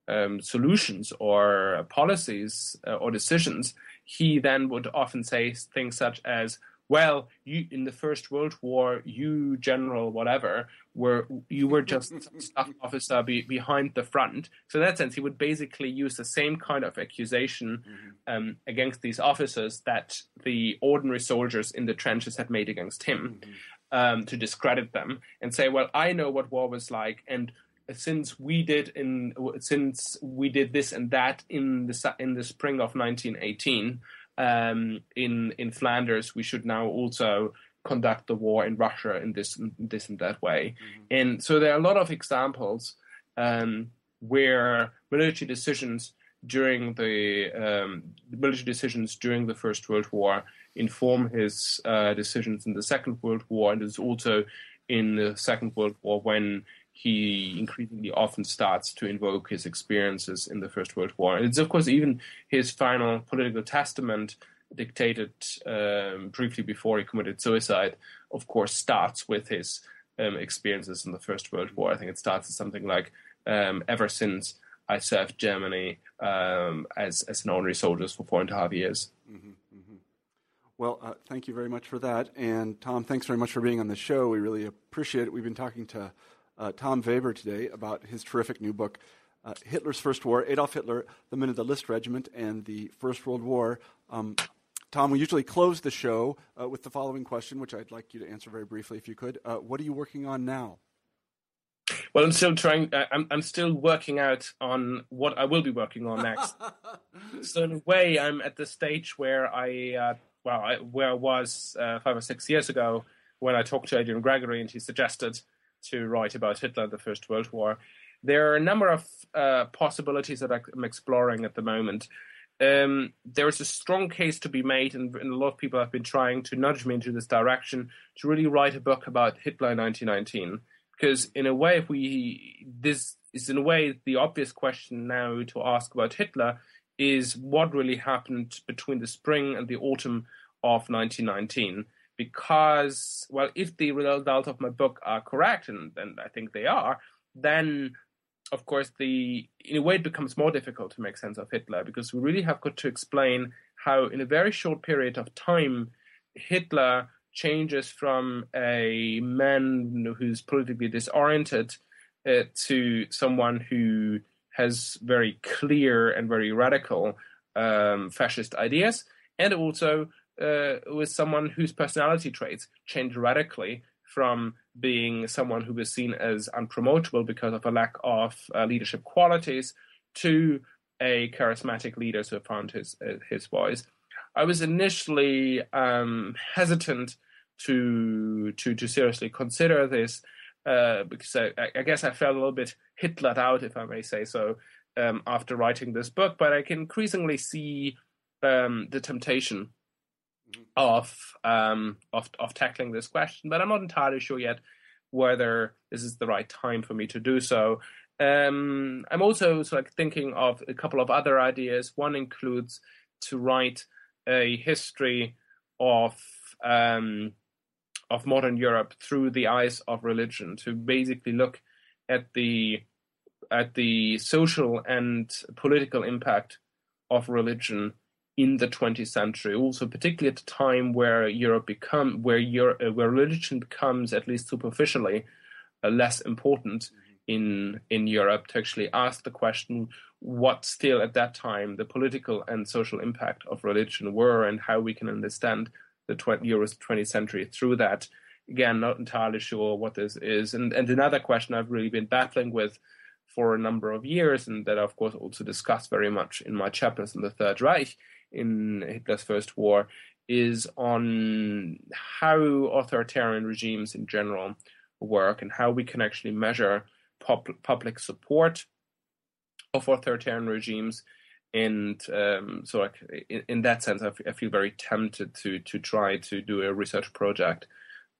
um, solutions or policies uh, or decisions, he then would often say things such as, well, you in the First World War, you general whatever were you were just staff officer be, behind the front. So in that sense, he would basically use the same kind of accusation mm-hmm. um, against these officers that the ordinary soldiers in the trenches had made against him, mm-hmm. um, to discredit them and say, well, I know what war was like, and since we did in since we did this and that in the in the spring of 1918 um, in in Flanders, we should now also conduct the war in Russia in this in this and that way. Mm-hmm. And so there are a lot of examples um, where military decisions during the um, military decisions during the First World War inform his uh, decisions in the Second World War, and it's also in the Second World War when he increasingly often starts to invoke his experiences in the First World War. And it's, of course, even his final political testament, dictated um, briefly before he committed suicide, of course, starts with his um, experiences in the First World War. I think it starts as something like, um, ever since I served Germany um, as, as an honorary soldier for four and a half years. Mm-hmm, mm-hmm. Well, uh, thank you very much for that. And Tom, thanks very much for being on the show. We really appreciate it. We've been talking to uh, Tom Weber today about his terrific new book, uh, Hitler's First War, Adolf Hitler, the Men of the List Regiment, and the First World War. Um, Tom, we usually close the show uh, with the following question, which I'd like you to answer very briefly if you could. Uh, what are you working on now? Well, I'm still trying. Uh, I'm, I'm still working out on what I will be working on next. so in a way, I'm at the stage where I, uh, well, I, where I was five or six years ago when I talked to Adrian Gregory and he suggested to write about Hitler and the First World War. There are a number of uh, possibilities that I'm exploring at the moment. Um, there is a strong case to be made, and, and, a lot of people have been trying to nudge me into this direction to really write a book about Hitler in 1919. Because in a way, if we this is in a way the obvious question now to ask about Hitler is what really happened between the spring and the autumn of 1919 because, well, if the results of my book are correct, and, and I think they are, then of course the in a way it becomes more difficult to make sense of Hitler because we really have got to explain how in a very short period of time Hitler changes from a man who's politically disoriented uh, to someone who has very clear and very radical um, fascist ideas, and also uh, was someone whose personality traits changed radically from being someone who was seen as unpromotable because of a lack of uh, leadership qualities to a charismatic leader who found his uh, his voice. I was initially um, hesitant to to to seriously consider this uh, because I, I, guess I felt a little bit Hitlered out, if I may say so, um, after writing this book. But I can increasingly see um, the temptation of um, of tackling this question, but I'm not entirely sure yet whether this is the right time for me to do so. Um, I'm also sort of thinking of a couple of other ideas. One includes to write a history of um, of modern Europe through the eyes of religion, to basically look at the at the social and political impact of religion in the 20th century, also particularly at a time where Europe become where Europe, uh, where religion becomes at least superficially uh, less important mm-hmm. in in Europe, to actually ask the question what still at that time the political and social impact of religion were, and how we can understand the 20, Euro's 20th century through that. Again, not entirely sure what this is, and and another question I've really been battling with for a number of years, and that I, of course also discuss very much in my chapters in the Third Reich, in Hitler's First War is on how authoritarian regimes in general work and how we can actually measure pop- public support of authoritarian regimes. And um, so, like, in, in, that sense, I, f- I feel very tempted to to try to do a research project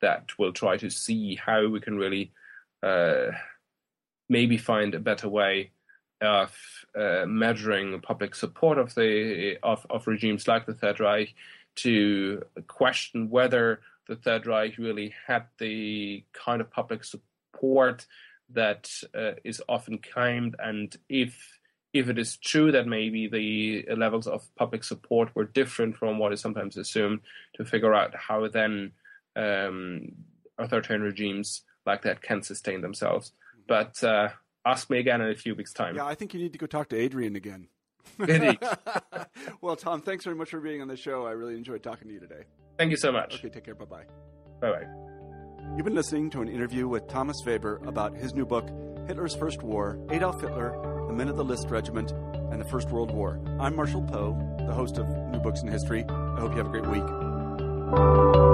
that will try to see how we can really uh, maybe find a better way of uh, measuring public support of the of, of regimes like the Third Reich to question whether the Third Reich really had the kind of public support that uh, is often claimed, and if if it is true that maybe the levels of public support were different from what is sometimes assumed, to figure out how then um, authoritarian regimes like that can sustain themselves. Mm-hmm. But uh, ask me again in a few weeks' time. Yeah, I think you need to go talk to Adrian again. well, Tom, thanks very much for being on the show. I really enjoyed talking to you today. Thank you so much. Okay, take care. Bye bye. Bye bye. You've been listening to an interview with Thomas Weber about his new book, Hitler's First War Adolf Hitler, the Men of the List Regiment, and the First World War. I'm Marshall Poe, the host of New Books in History. I hope you have a great week.